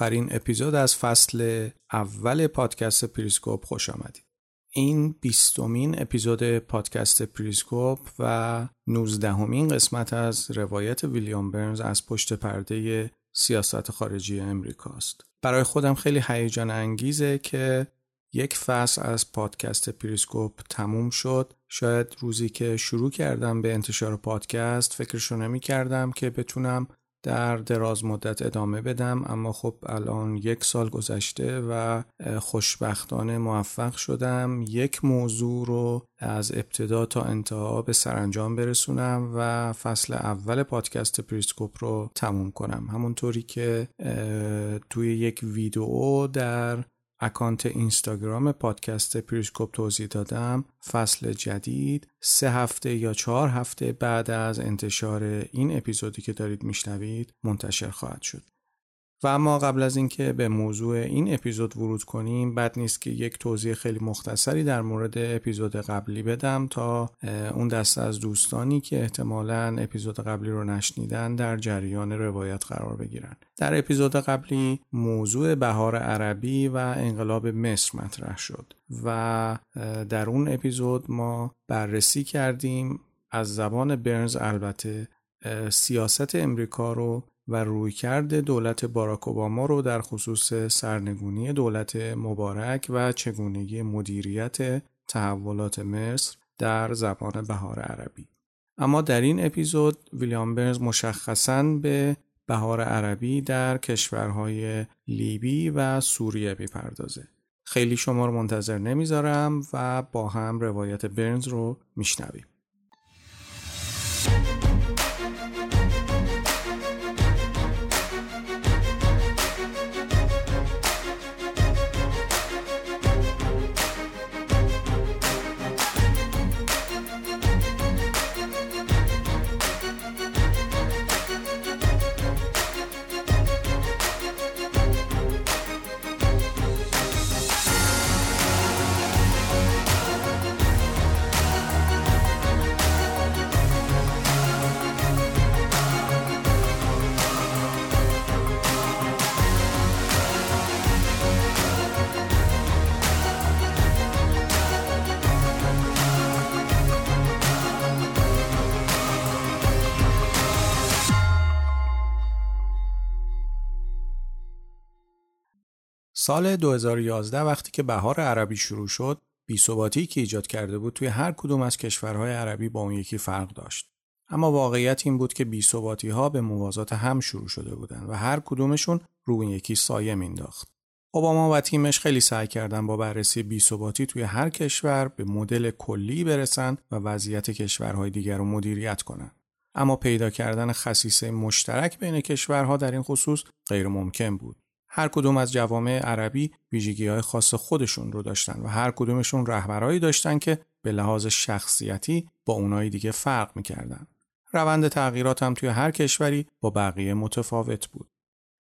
آخرین اپیزود از فصل اول پادکست پریسکوپ خوش آمدید. این بیستمین اپیزود پادکست پریسکوپ و نوزدهمین قسمت از روایت ویلیام برنز از پشت پرده سیاست خارجی امریکاست. برای خودم خیلی هیجان انگیزه که یک فصل از پادکست پریسکوپ تموم شد. شاید روزی که شروع کردم به انتشار پادکست فکرشو نمی کردم که بتونم در دراز مدت ادامه بدم اما خب الان یک سال گذشته و خوشبختانه موفق شدم. یک موضوع رو از ابتدا تا انتها به سرانجام برسونم و فصل اول پادکست پریسکوپ رو تموم کنم. همونطوری که توی یک ویدیو در اکانت اینستاگرام پادکست پریسکوپ توضیح دادم. فصل جدید. سه هفته یا چهار هفته بعد از انتشار این اپیزودی که دارید میشنوید منتشر خواهد شد. و اما قبل از اینکه به موضوع این اپیزود ورود کنیم بد نیست که یک توضیح خیلی مختصری در مورد اپیزود قبلی بدم تا اون دست از دوستانی که احتمالا اپیزود قبلی رو نشنیدن در جریان روایت قرار بگیرن. در اپیزود قبلی موضوع بهار عربی و انقلاب مصر مطرح شد و در اون اپیزود ما بررسی کردیم از زبان برنز البته سیاست امریکا رو و رویکرد دولت باراک اوباما رو در خصوص سرنگونی دولت مبارک و چگونگی مدیریت تحولات مصر در زبان بهار عربی. اما در این اپیزود ویلیام برنز مشخصاً به بهار عربی در کشورهای لیبی و سوریه می‌پردازه. خیلی شما رو منتظر نمی‌ذارم و با هم روایت برنز رو میشنویم. سال 2011 وقتی که بهار عربی شروع شد بیثباتی که ایجاد کرده بود توی هر کدوم از کشورهای عربی با اون یکی فرق داشت اما واقعیت این بود که بیثباتی ها به موازات هم شروع شده بودند و هر کدومشون رو اون یکی سایه مینداخت اوباما و تیمش خیلی سعی کردن با بررسی بیثباتی توی هر کشور به مدل کلی برسن و وضعیت کشورهای دیگر رو مدیریت کنند. اما پیدا کردن خصیصه مشترک بین کشورها در این خصوص غیر ممکن بود. هر کدوم از جوامع عربی ویژگی های خاص خودشون رو داشتن و هر کدومشون رهبرایی داشتن که به لحاظ شخصیتی با اونایی دیگه فرق می‌کردن. روند تغییرات هم توی هر کشوری با بقیه متفاوت بود.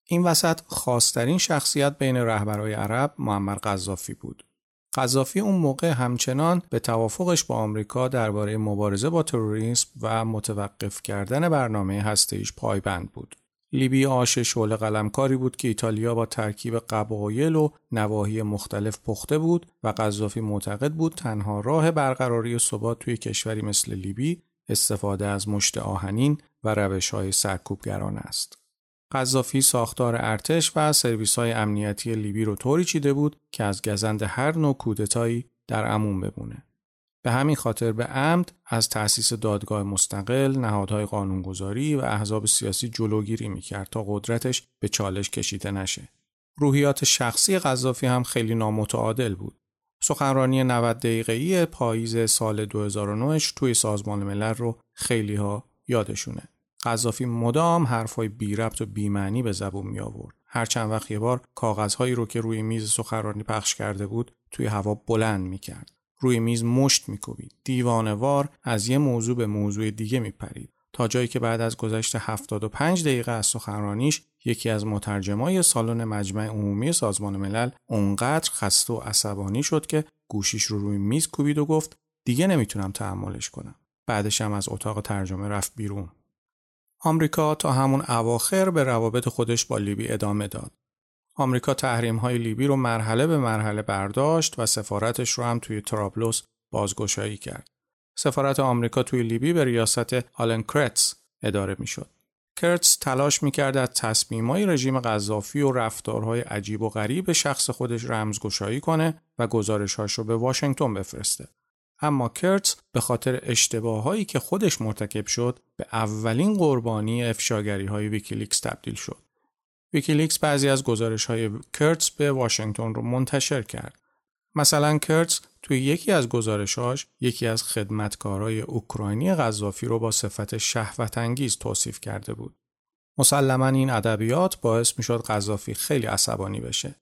این وسط خاصترین شخصیت بین رهبرای عرب معمر قذافی بود. قذافی اون موقع همچنان به توافقش با آمریکا درباره مبارزه با تروریسم و متوقف کردن برنامه هسته‌ایش پایبند بود. لیبی آش شعله قلمکاری بود که ایتالیا با ترکیب قبایل و نواحی مختلف پخته بود و قذافی معتقد بود تنها راه برقراری و ثبات توی کشوری مثل لیبی استفاده از مشت آهنین و روش های سرکوبگران است. قذافی ساختار ارتش و سرویس های امنیتی لیبی رو طوری چیده بود که از گزند هر نوع کودتایی در امون بمونه. به همین خاطر به عمد از تأسیس دادگاه مستقل، نهادهای قانونگذاری و احزاب سیاسی جلوگیری می‌کرد تا قدرتش به چالش کشیده نشه. روحیات شخصی قذافی هم خیلی نامتعادل بود. سخنرانی 90 دقیقه‌ای پاییز سال 2009 توی سازمان ملل رو خیلی ها یادشونه. قذافی مدام حرفای بی ربط و بی معنی به زبون می آورد. هر چند وقت یه بار کاغذهایی رو که روی میز سخنرانی پخش کرده بود توی هوا بلند می کرد. روی میز مشت میکوبید. دیوانوار از یه موضوع به موضوع دیگه میپرید. تا جایی که بعد از گذشت 75 دقیقه از سخنرانیش یکی از مترجمای سالن مجمع عمومی سازمان ملل اونقدر خسته و عصبانی شد که گوشیش رو روی میز کوبید و گفت دیگه نمی‌تونم تحملش کنم. بعدش هم از اتاق ترجمه رفت بیرون. آمریکا تا همون اواخر به روابط خودش با لیبی ادامه داد. آمریکا تحریم های لیبی رو مرحله به مرحله برداشت و سفارتش رو هم توی ترابلوس بازگشایی کرد. سفارت آمریکا توی لیبی به ریاست آلن کرتس اداره می‌شد. کرتس تلاش می‌کرد از تصمیمای رژیم قذافی و رفتارهای عجیب و غریب شخص خودش رمزگشایی کنه و گزارشهاش رو به واشنگتن بفرسته. اما کرتس به خاطر اشتباهایی که خودش مرتکب شد به اولین قربانی افشاگری های ویکیلیکس تبدیل شد. ویکیلیکس بعضی از گزارش های کرتس به واشنگتن رو منتشر کرد. مثلا کرتس توی یکی از گزارشاش یکی از خدمتکارای اوکراینی قذافی رو با صفت شهوت انگیز توصیف کرده بود. مسلما این ادبیات باعث می‌شد قذافی خیلی عصبانی بشه.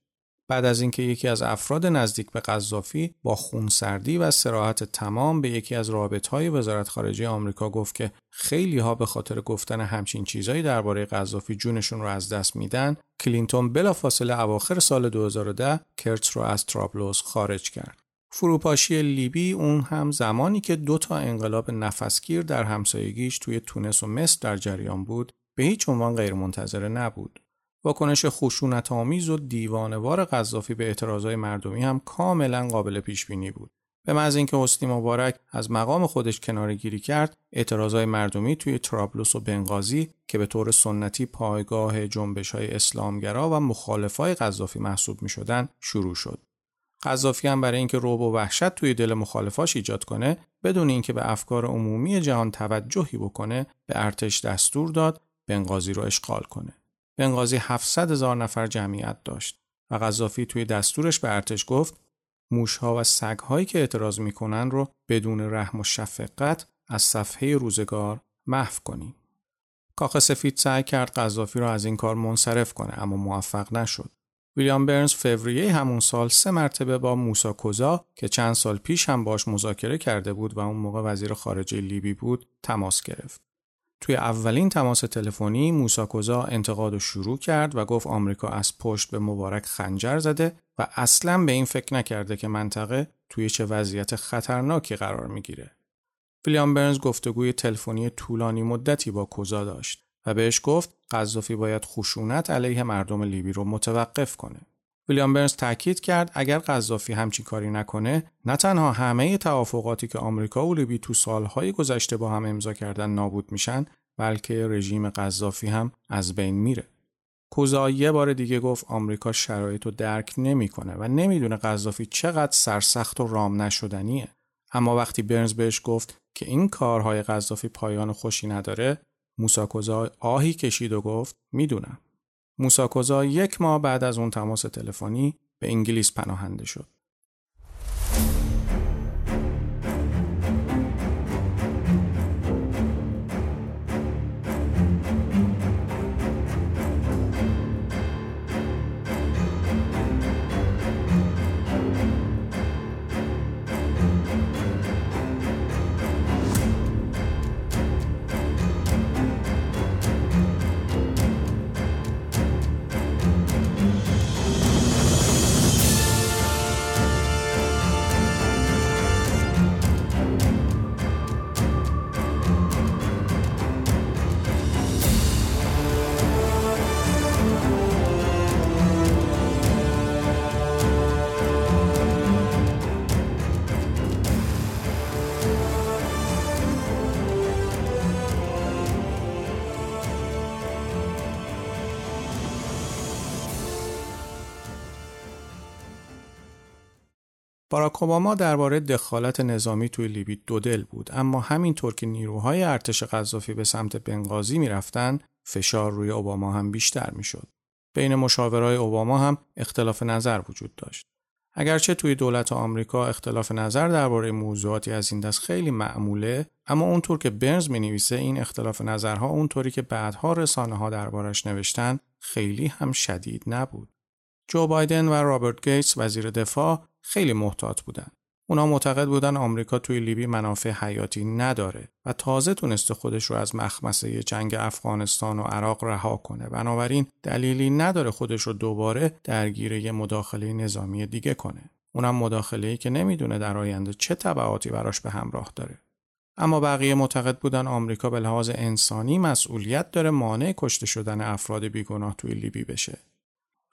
بعد از اینکه یکی از افراد نزدیک به قذافی با خونسردی و سراحت تمام به یکی از رابطهای وزارت خارجه آمریکا گفت که خیلی ها به خاطر گفتن همچین چیزایی درباره قذافی جونشون رو از دست میدن کلینتون بلافاصله اواخر سال 2010 کرتس رو از ترابلوس خارج کرد. فروپاشی لیبی اون هم زمانی که دو تا انقلاب نفسگیر در همسایگیش توی تونس و مصر در جریان بود به هیچ عنوان غیرمنتظره نبود. واکنش خشونت آمیز و دیوانوار قذافی به اعتراضهای مردمی هم کاملا قابل پیش بینی بود. به محض اینکه حسنی مبارک از مقام خودش کناره گیری کرد، اعتراضهای مردمی توی ترابلوس و بنغازی که به طور سنتی پایگاه جنبش های اسلامگرا و مخالفای قذافی محسوب می شدن شروع شد. قذافی هم برای اینکه روب و وحشت توی دل مخالفاش ایجاد کنه بدون اینکه به افکار عمومی جهان توجهی بکنه به ارتش دستور داد بنغازی رو اشغال کنه. بنغازی 700 هزار نفر جمعیت داشت و قذافی توی دستورش به ارتش گفت موشها و سگهایی که اعتراض می‌کنن رو بدون رحم و شفقت از صفحه روزگار محو کنیم. کاخ سفید سعی کرد قذافی را از این کار منصرف کنه اما موفق نشد. ویلیام برنز فوریه همون سال سه مرتبه با موسا کوزا که چند سال پیش هم باش مذاکره کرده بود و اون موقع وزیر خارجه لیبی بود تماس گرفت. توی اولین تماس تلفنی موساکوزا انتقاد شروع کرد و گفت آمریکا از پشت به مبارک خنجر زده و اصلا به این فکر نکرده که منطقه توی چه وضعیت خطرناکی قرار می‌گیره. ویلیام برنز گفتگوی تلفنی طولانی مدتی با کوزا داشت و بهش گفت قذافی باید خشونت علیه مردم لیبی رو متوقف کنه. ویلیام برنز تاکید کرد اگر قذافی همچین کاری نکنه نه تنها همه توافقاتی که آمریکا و لیبی تو سالهای گذشته با هم امضا کردن نابود میشن بلکه رژیم قذافی هم از بین میره. کوزا یه بار دیگه گفت آمریکا شرایط رو درک نمی‌کنه و نمی‌دونه قذافی چقدر سرسخت و رام نشدنیه. اما وقتی برنز بهش گفت که این کارهای قذافی پایان خوشی نداره موسا کوزا آهی کشید و گفت می‌دونم. موساکوزا یک ماه بعد از اون تماس تلفنی به انگلیس پناهنده شد. باراک اوباما درباره دخالت نظامی توی لیبی دو دل بود. اما همینطور که نیروهای ارتش قذافی به سمت بنغازی می‌رفتن فشار روی اوباما هم بیشتر می‌شد. بین مشاورای اوباما هم اختلاف نظر وجود داشت. اگرچه توی دولت آمریکا اختلاف نظر درباره موضوعاتی از این دست خیلی معموله اما اونطور که برنز می نویسه این اختلاف نظرها اونطوری که بعدها رسانه ها دربارش نوشتن خیلی هم شدید نبود. جو بایدن و رابرت گیتس وزیر دفاع خیلی محتاط بودن. اونا معتقد بودن آمریکا توی لیبی منافع حیاتی نداره و تازه تونسته خودش رو از مخمسه جنگ افغانستان و عراق رها کنه. بنابراین دلیلی نداره خودش رو دوباره درگیر یه مداخله نظامی دیگه کنه. اونم مداخله که نمی‌دونه در آینده چه تبعاتی براش به همراه داره. اما بقیه معتقد بودن آمریکا به لحاظ انسانی مسئولیت داره مانع کشته شدن افراد بیگناه توی لیبی بشه.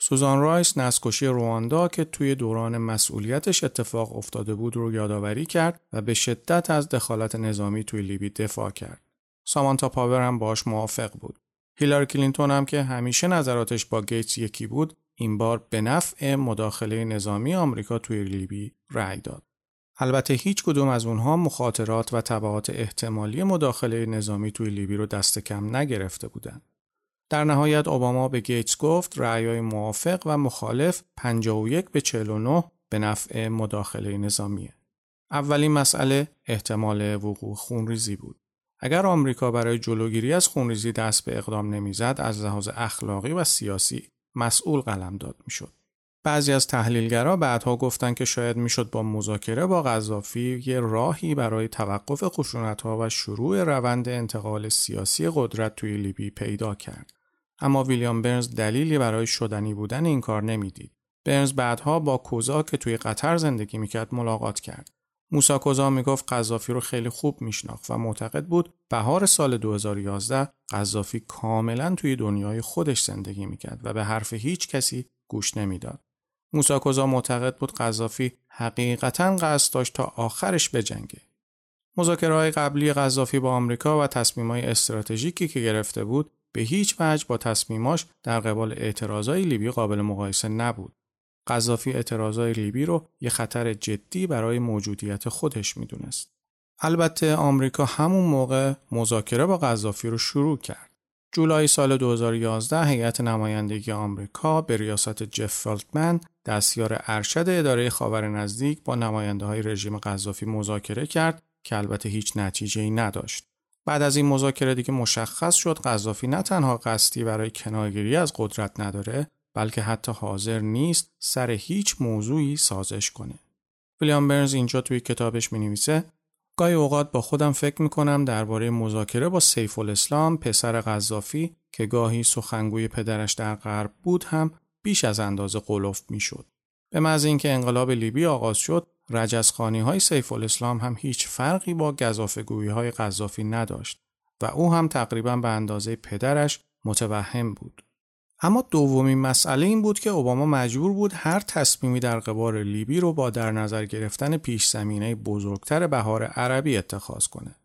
سوزان رایس نسل‌کشی رواندا که توی دوران مسئولیتش اتفاق افتاده بود رو یادآوری کرد و به شدت از دخالت نظامی توی لیبی دفاع کرد. سامانتا پاور هم باش موافق بود. هیلاری کلینتون هم که همیشه نظراتش با گیتس یکی بود این بار به نفع مداخله نظامی آمریکا توی لیبی رأی داد. البته هیچ کدوم از اونها مخاطرات و تبعات احتمالی مداخله نظامی توی لیبی رو دست کم نگرفته بودند. در نهایت اوباما به گیتس گفت رأیای موافق و مخالف 51 به 49 به نفع مداخله نظامیه. اولین مسئله احتمال وقوع خونریزی بود. اگر آمریکا برای جلوگیری از خونریزی دست به اقدام نمی‌زد از لحاظ اخلاقی و سیاسی مسئول قلم داد می‌شد. بعضی از تحلیلگرا بعدها گفتند که شاید می‌شد با مذاکره با قذافی یه راهی برای توقف خشونتها و شروع روند انتقال سیاسی قدرت توی لیبی پیدا کرد. اما ویلیام برنز دلیلی برای شدنی بودن این کار نمی‌دید. برنز بعدها با کوزا که توی قطر زندگی می‌کرد ملاقات کرد. موسا کوزا می‌گفت قذافی رو خیلی خوب میشناخت و معتقد بود بهار سال 2011 قذافی کاملا توی دنیای خودش زندگی می‌کرد و به حرف هیچ کسی گوش نمی‌داد. موسا کوزا معتقد بود قذافی حقیقتا قصد داشت تا آخرش بجنگه. مذاکره های قبلی قذافی با آمریکا و تصمیم استراتژیکی که گرفته بود به هیچ وجه با تصمیماش در قبال اعتراضای لیبی قابل مقایسه نبود. قذافی اعتراضای لیبی رو یه خطر جدی برای موجودیت خودش می‌دونست. البته آمریکا همون موقع مذاکره با قذافی رو شروع کرد. جولای سال 2011 هیئت نمایندگی آمریکا به ریاست جف فلتمن دستیار ارشد اداره خاور نزدیک با نماینده های رژیم قذافی مذاکره کرد که البته هیچ نتیجه ای نداشت. بعد از این مذاکره دیگه مشخص شد قذافی نه تنها قصدی برای کنارگیری از قدرت نداره بلکه حتی حاضر نیست سر هیچ موضوعی سازش کنه. ویلیام برنز اینجا توی کتابش می نویسه گاهی اوقات با خودم فکر می کنم درباره مذاکره با سیف الاسلام پسر قذافی که گاهی سخنگوی پدرش در غرب بود هم بیش از اندازه قلوف می شد. به محض اینکه انقلاب لیبی آغاز شد رجزخانی های سیف الاسلام هم هیچ فرقی با گذافگویی های قذافی نداشت و او هم تقریبا به اندازه پدرش متوهم بود. اما دومین مسئله این بود که اوباما مجبور بود هر تصمیمی در قبار لیبی رو با در نظر گرفتن پیش زمینه بزرگتر بهار عربی اتخاذ کنه.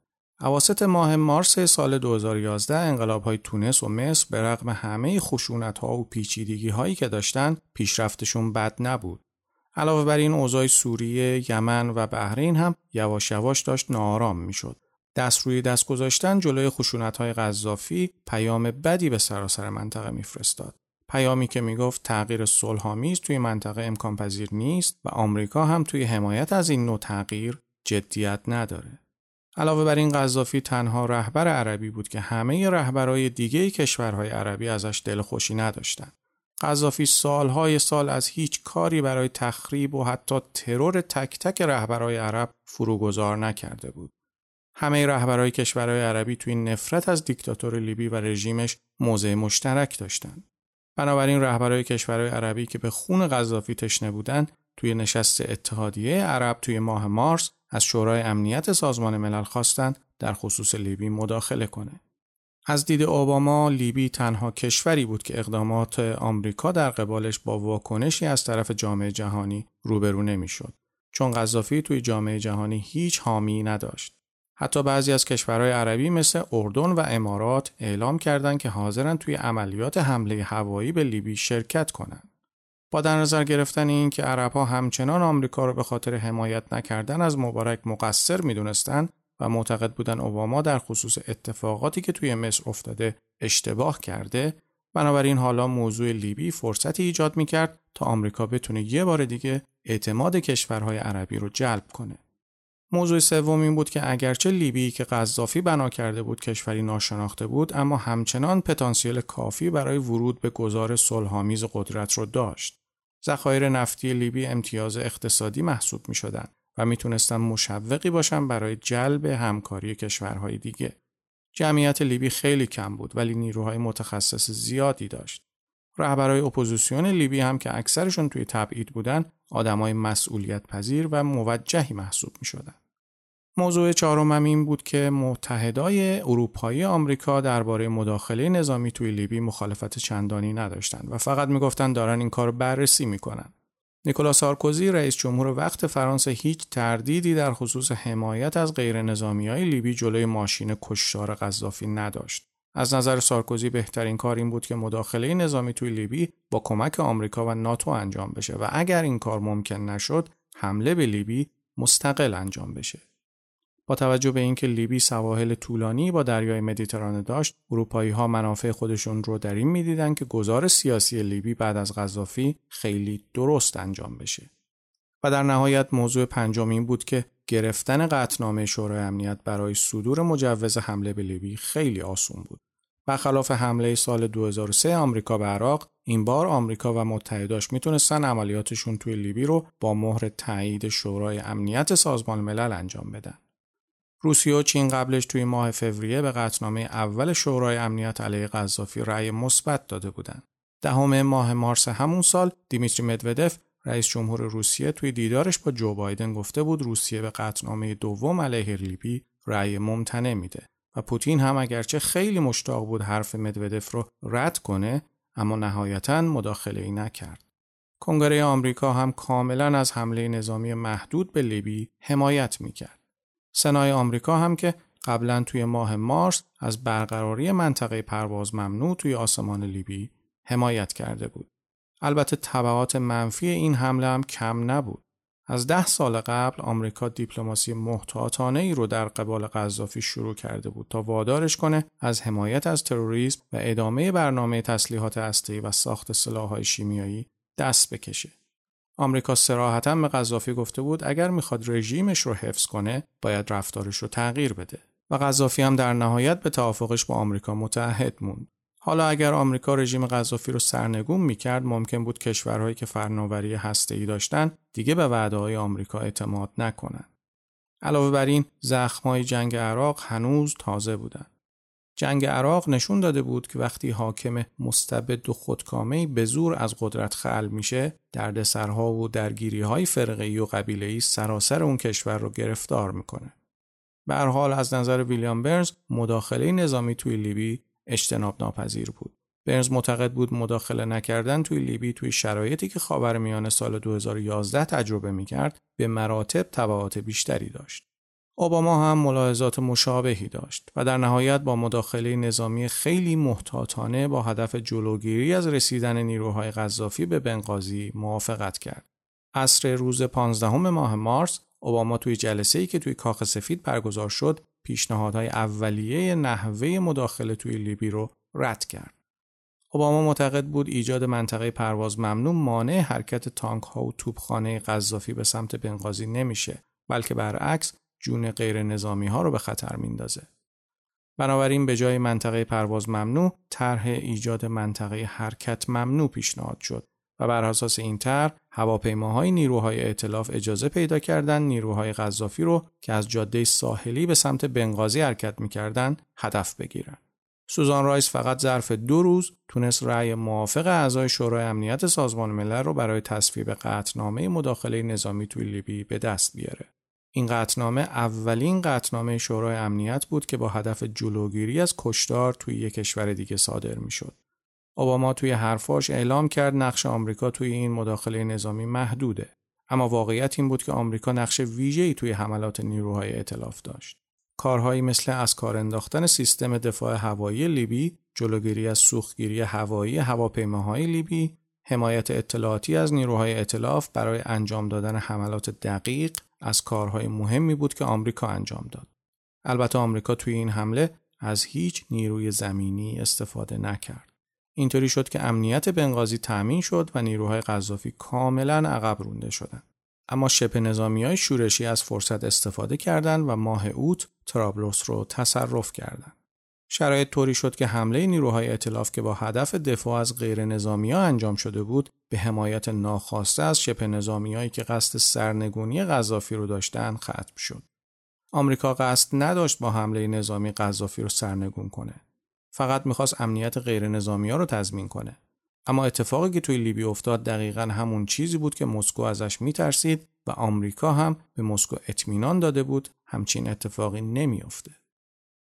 اواسط ماه مارس سال 2011 انقلاب های تونس و مصر به رغم همه خشونت ها و پیچیدگی هایی که داشتن پیشرفتشون بد نبود. علاوه بر این اوضاع سوریه، یمن و بحرین هم یواش یواش داشت ناآرام می‌شد. دست روی دست گذاشتن جلوی خشونت های غذافی پیام بدی به سراسر منطقه میفرستاد. پیامی که می‌گفت تغییر صلحآمیز توی منطقه امکان پذیر نیست و آمریکا هم توی حمایت از این نوع تغییر جدیت نداره. علاوه بر این قذافی تنها رهبر عربی بود که همه رهبرهای دیگه کشورهای عربی ازش دلخوشی نداشتند. قذافی سالهای سال از هیچ کاری برای تخریب و حتی ترور تک تک رهبرهای عرب فروگذار نکرده بود. همه رهبرهای کشورهای عربی توی نفرت از دیکتاتور لیبی و رژیمش موضع مشترک داشتند. بنابراین رهبرهای کشورهای عربی که به خون قذافی تشنه بودند توی نشست اتحادیه عرب توی ماه مارس از شورای امنیت سازمان ملل خواستند در خصوص لیبی مداخله کنه. از دید اوباما لیبی تنها کشوری بود که اقدامات آمریکا در قبالش با واکنشی از طرف جامعه جهانی روبرو نمی‌شد. چون قذافی توی جامعه جهانی هیچ حامی نداشت. حتی بعضی از کشورهای عربی مثل اردن و امارات اعلام کردند که حاضرن توی عملیات حمله هوایی به لیبی شرکت کنند. با در نظر گرفتن این که عربها همچنان آمریکا را به خاطر حمایت نکردن از مبارک مقصر می‌دونستند و معتقد بودن اوباما در خصوص اتفاقاتی که توی مصر افتاده اشتباه کرده بنابراین حالا موضوع لیبی فرصتی ایجاد می‌کرد تا آمریکا بتونه یه بار دیگه اعتماد کشورهای عربی رو جلب کنه. موضوع سوم این بود که اگرچه لیبی که قذافی بنا کرده بود کشوری ناشناخته بود اما همچنان پتانسیل کافی برای ورود به گذار صلحآمیز قدرت رو داشت. ذخایر نفتی لیبی امتیاز اقتصادی محسوب می شدن و می‌تونستن مشوقی باشن برای جلب همکاری کشورهای دیگه. جمعیت لیبی خیلی کم بود ولی نیروهای متخصص زیادی داشت. رهبرای اپوزیسیون لیبی هم که اکثرشون توی تبعید بودن آدمای مسئولیت پذیر و موجهی محسوب می شدن. موضوع چهارمم این بود که متحدای اروپایی آمریکا درباره مداخله نظامی توی لیبی مخالفت چندانی نداشتند و فقط می‌گفتند دارن این کار بررسی می‌کنن. نیکولا سارکوزی رئیس جمهور وقت فرانسه هیچ تردیدی در خصوص حمایت از غیر نظامی های لیبی جلوی ماشین کشتار قذافی نداشت. از نظر سارکوزی بهترین کار این بود که مداخله نظامی توی لیبی با کمک آمریکا و ناتو انجام بشه و اگر این کار ممکن نشد حمله به لیبی مستقل انجام بشه. با توجه به اینکه لیبی سواحل طولانی با دریای مدیترانه داشت، اروپایی ها منافع خودشون رو در این می‌دیدن که گذار سیاسی لیبی بعد از قذافی خیلی درست انجام بشه. و در نهایت موضوع پنجم این بود که گرفتن قطنامه شورای امنیت برای صدور مجوز حمله به لیبی خیلی آسون بود. برخلاف حمله سال 2003 آمریکا به عراق این بار آمریکا و متحداش می‌تونستن عملیاتشون توی لیبی رو با مهر تایید شورای امنیت سازمان ملل انجام بدن. روسیه و چین قبلش توی ماه فوریه به قطنامه اول شورای امنیت علیه قذافی رأی مثبت داده بودند. دهم ماه مارس همون سال دیمیتری مدودف رئیس جمهور روسیه توی دیدارش با جو بایدن گفته بود روسیه به قطنامه دوم علیه لیبی رأی ممتنع میده و پوتین هم اگرچه خیلی مشتاق بود حرف مدودف رو رد کنه اما نهایتا مداخله ای نکرد. کنگره آمریکا هم کاملا از حمله نظامی محدود به لیبی حمایت می‌کرد. سنای آمریکا هم که قبلا توی ماه مارس از برقراری منطقه پرواز ممنوع توی آسمان لیبی حمایت کرده بود. البته طبعات منفی این حمله هم کم نبود. از ده سال قبل آمریکا دیپلماسی محتاطانه ای رو در قبال قذافی شروع کرده بود تا وادارش کنه از حمایت از تروریسم و ادامه برنامه تسلیحات هسته‌ای و ساخت سلاح‌های شیمیایی دست بکشه. آمریکا سراحتا به قذافی گفته بود اگر می‌خواد رژیمش رو حفظ کنه باید رفتارش رو تغییر بده و قذافی هم در نهایت به توافقش با آمریکا متحد موند حالا اگر آمریکا رژیم قذافی رو سرنگون می‌کرد ممکن بود کشورهایی که فناوری هسته‌ای داشتن دیگه به وعده های آمریکا اعتماد نکنند. علاوه بر این زخمای جنگ عراق هنوز تازه بودند. جنگ عراق نشون داده بود که وقتی حاکم مستبد و خودکامه به زور از قدرت خل میشه دردسرها و درگیری های و قبیله سراسر اون کشور رو گرفتار می‌کنه. به حال از نظر ویلیام برنز مداخله نظامی توی لیبی اجتناب ناپذیر بود. برنز معتقد بود مداخله نکردن توی لیبی توی شرایطی که خاورمیانه سال 2011 تجربه می‌کرد به مراتب تبعات بیشتری داشت. اوباما هم ملاحظات مشابهی داشت و در نهایت با مداخله نظامی خیلی محتاطانه با هدف جلوگیری از رسیدن نیروهای قذافی به بنغازی موافقت کرد. عصر روز 15 ماه مارس اوباما توی جلسه ای که توی کاخ سفید برگزار شد پیشنهادهای اولیه نحوه مداخله توی لیبی رو رد کرد. اوباما معتقد بود ایجاد منطقه پرواز ممنوع مانع حرکت تانک ها و توپخانه قذافی به سمت بنغازی نمیشه بلکه برعکس جون غیر نظامی ها رو به خطر میندازه. بنابراین به جای منطقه پرواز ممنوع طرح ایجاد منطقه حرکت ممنوع پیشنهاد شد و بر اساس این طرح هواپیماهای نیروهای ائتلاف اجازه پیدا کردند نیروهای قذافی رو که از جاده ساحلی به سمت بنغازی حرکت می‌کردند هدف بگیرند. سوزان رایس فقط ظرف دو روز تونست رأی موافق اعضای شورای امنیت سازمان ملل رو برای تصویب قطعنامه مداخله نظامی توی لیبی به دست بیاره. این قطنامه اولین قطنامه شورای امنیت بود که با هدف جلوگیری از کشتار توی یک کشور دیگه صادر می‌شد. اوباما توی حرفاش اعلام کرد نقش آمریکا توی این مداخله نظامی محدوده. اما واقعیت این بود که آمریکا نقش ویژه‌ای توی حملات نیروهای ائتلاف داشت. کارهایی مثل از کار انداختن سیستم دفاع هوایی لیبی، جلوگیری از سوختگیری هوایی هواپیماهای لیبی، حمایت اطلاعاتی از نیروهای اطلاف برای انجام دادن حملات دقیق از کارهای مهمی بود که آمریکا انجام داد. البته آمریکا توی این حمله از هیچ نیروی زمینی استفاده نکرد. اینطوری شد که امنیت بنغازی تأمین شد و نیروهای قذافی کاملا عقب رونده شدند. اما شبه نظامی های شورشی از فرصت استفاده کردند و ماه اوت ترابلوس رو تصرف کردند. شرایط طوری شد که حمله نیروهای اطلاف که با هدف دفاع از غیر نظامی ها انجام شده بود به حمایت ناخواسته از شبه نظامی که قصد سرنگونی قذافی رو داشتن ختم شد. آمریکا قصد نداشت با حمله نظامی قذافی رو سرنگون کنه. فقط می‌خواست امنیت غیر نظامی ها رو تضمین کنه. اما اتفاقی که توی لیبی افتاد دقیقا همون چیزی بود که مسکو ازش میترسید و آمریکا هم به مسکو اطمینان داده بود همچین اتفاقی نمیافته.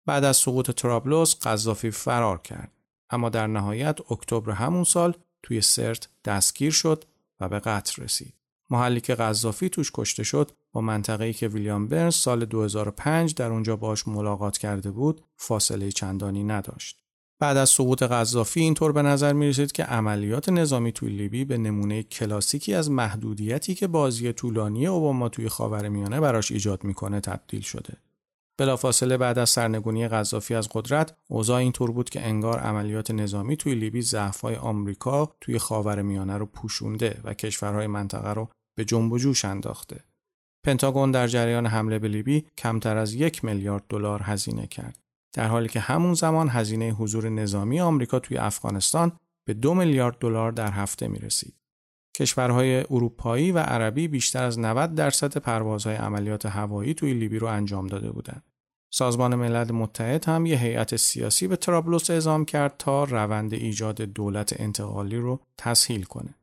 بعد از سقوط ترابلوس قذافی فرار کرد اما در نهایت اکتبر همون سال توی سرت دستگیر شد و به قتل رسید. محلی که قذافی توش کشته شد با منطقه‌ای که ویلیام برنز سال 2005 در اونجا باش ملاقات کرده بود فاصله چندانی نداشت. بعد از سقوط قذافی اینطور به نظر می رسید که عملیات نظامی توی لیبی به نمونه کلاسیکی از محدودیتی که بازی طولانی اوباما توی خاورمیانه براش ایجاد می‌کنه تبدیل شده. بلافاصله بعد از سرنگونی قذافی از قدرت اوضاع اینطور بود که انگار عملیات نظامی توی لیبی ضعف‌های آمریکا توی خاورمیانه رو پوشونده و کشورهای منطقه رو به جنب و جوش انداخته. پنتاگون در جریان حمله به لیبی کمتر از یک میلیارد دلار هزینه کرد. در حالی که همون زمان هزینه حضور نظامی آمریکا توی افغانستان به دو میلیارد دلار در هفته می رسید. کشورهای اروپایی و عربی بیشتر از 90 درصد پروازهای عملیات هوایی توی لیبی رو انجام داده بودند. سازمان ملل متحد هم یه هیئت سیاسی به ترابلوس اعزام کرد تا روند ایجاد دولت انتقالی رو تسهیل کنه.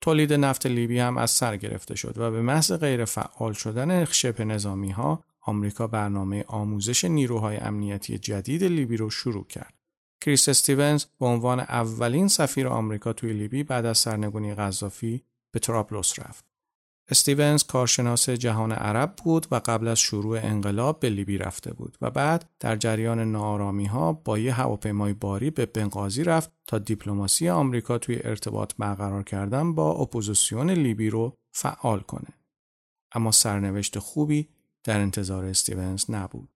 تولید نفت لیبی هم از سر گرفته شد و به محض غیر فعال شدن شبه نظامی ها آمریکا برنامه آموزش نیروهای امنیتی جدید لیبی رو شروع کرد. کریس استیونز به عنوان اولین سفیر آمریکا توی لیبی بعد از سرنگونی قذافی به طرابلس رفت. استیونز کارشناس جهان عرب بود و قبل از شروع انقلاب به لیبی رفته بود و بعد در جریان ناآرامی ها با یه هواپیمای باری به بنغازی رفت تا دیپلماسی آمریکا توی ارتباط برقرار کردن با اپوزیسیون لیبی رو فعال کنه. اما سرنوشت خوبی در انتظار استیونز نبود.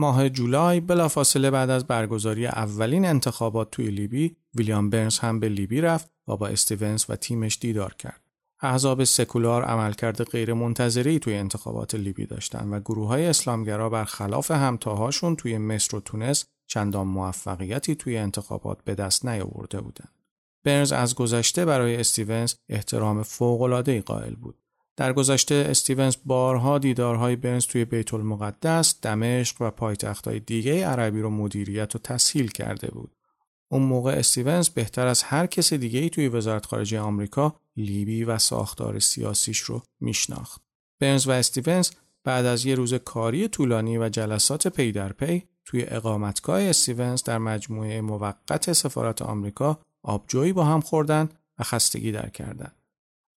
ماه جولای بلافاصله بعد از برگزاری اولین انتخابات توی لیبی ویلیام برنز هم به لیبی رفت و با استیونز و تیمش دیدار کرد. احزاب سکولار عملکرد غیر منتظری توی انتخابات لیبی داشتن و گروه های اسلامگرا برخلاف همتاهاشون توی مصر و تونس چندان موفقیتی توی انتخابات به دست نیاورده بودند. برنز از گذشته برای استیونز احترام فوق‌العاده‌ای قائل بود. در گذشته استیونز بارها دیدارهای برنز توی بیت المقدس، دمشق و پایتختهای دیگه عربی رو مدیریت و تسهیل کرده بود. اون موقع استیونز بهتر از هر کس دیگه ای توی وزارت خارجه آمریکا لیبی و ساختار سیاسیش رو میشناخت. برنز و استیونز بعد از یه روز کاری طولانی و جلسات پی در پی توی اقامتگاه استیونز در مجموعه موقت سفارت آمریکا آبجویی با هم خوردن و خستگی در کردند.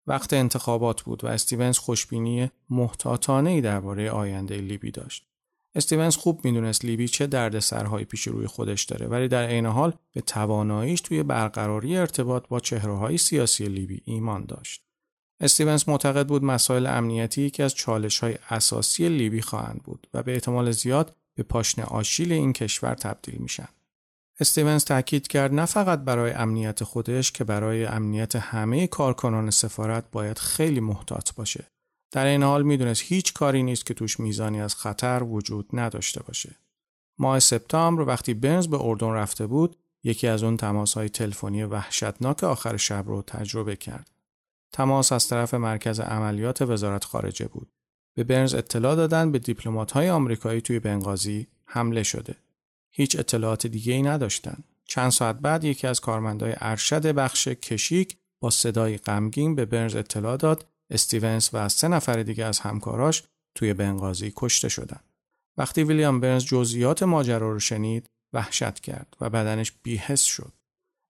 وقت انتخابات بود و استیونز خوشبینی محتاطانه درباره آینده لیبی داشت. استیونز خوب می‌دونست لیبی چه دردسرهایی پیش روی خودش داره ولی در عین حال به تواناییش توی برقراری ارتباط با چهرههای سیاسی لیبی ایمان داشت. استیونز معتقد بود مسائل امنیتی یکی از چالش های اساسی لیبی خواهند بود و به احتمال زیاد به پاشنه آشیل این کشور تبدیل میشن. استیونز تاکید کرد نه فقط برای امنیت خودش که برای امنیت همه کارکنان سفارت باید خیلی محتاط باشه. در این حال می‌دونست هیچ کاری نیست که توش میزانی از خطر وجود نداشته باشه. ماه سپتامبر وقتی برنز به اردن رفته بود یکی از اون تماس های تلفنی وحشتناک آخر شب رو تجربه کرد. تماس از طرف مرکز عملیات وزارت خارجه بود. به برنز اطلاع دادن به دیپلمات های آمریکایی توی بنغازی حمله شده. هیچ اطلاعات دیگه ای نداشتن. چند ساعت بعد یکی از کارمندای ارشد بخش کشیک با صدای غمگین به برنز اطلاع داد استیونز و سه نفر دیگه از همکاراش توی بنغازی کشته شدن. وقتی ویلیام برنز جزئیات ماجرا رو شنید، وحشت کرد و بدنش بیحس شد.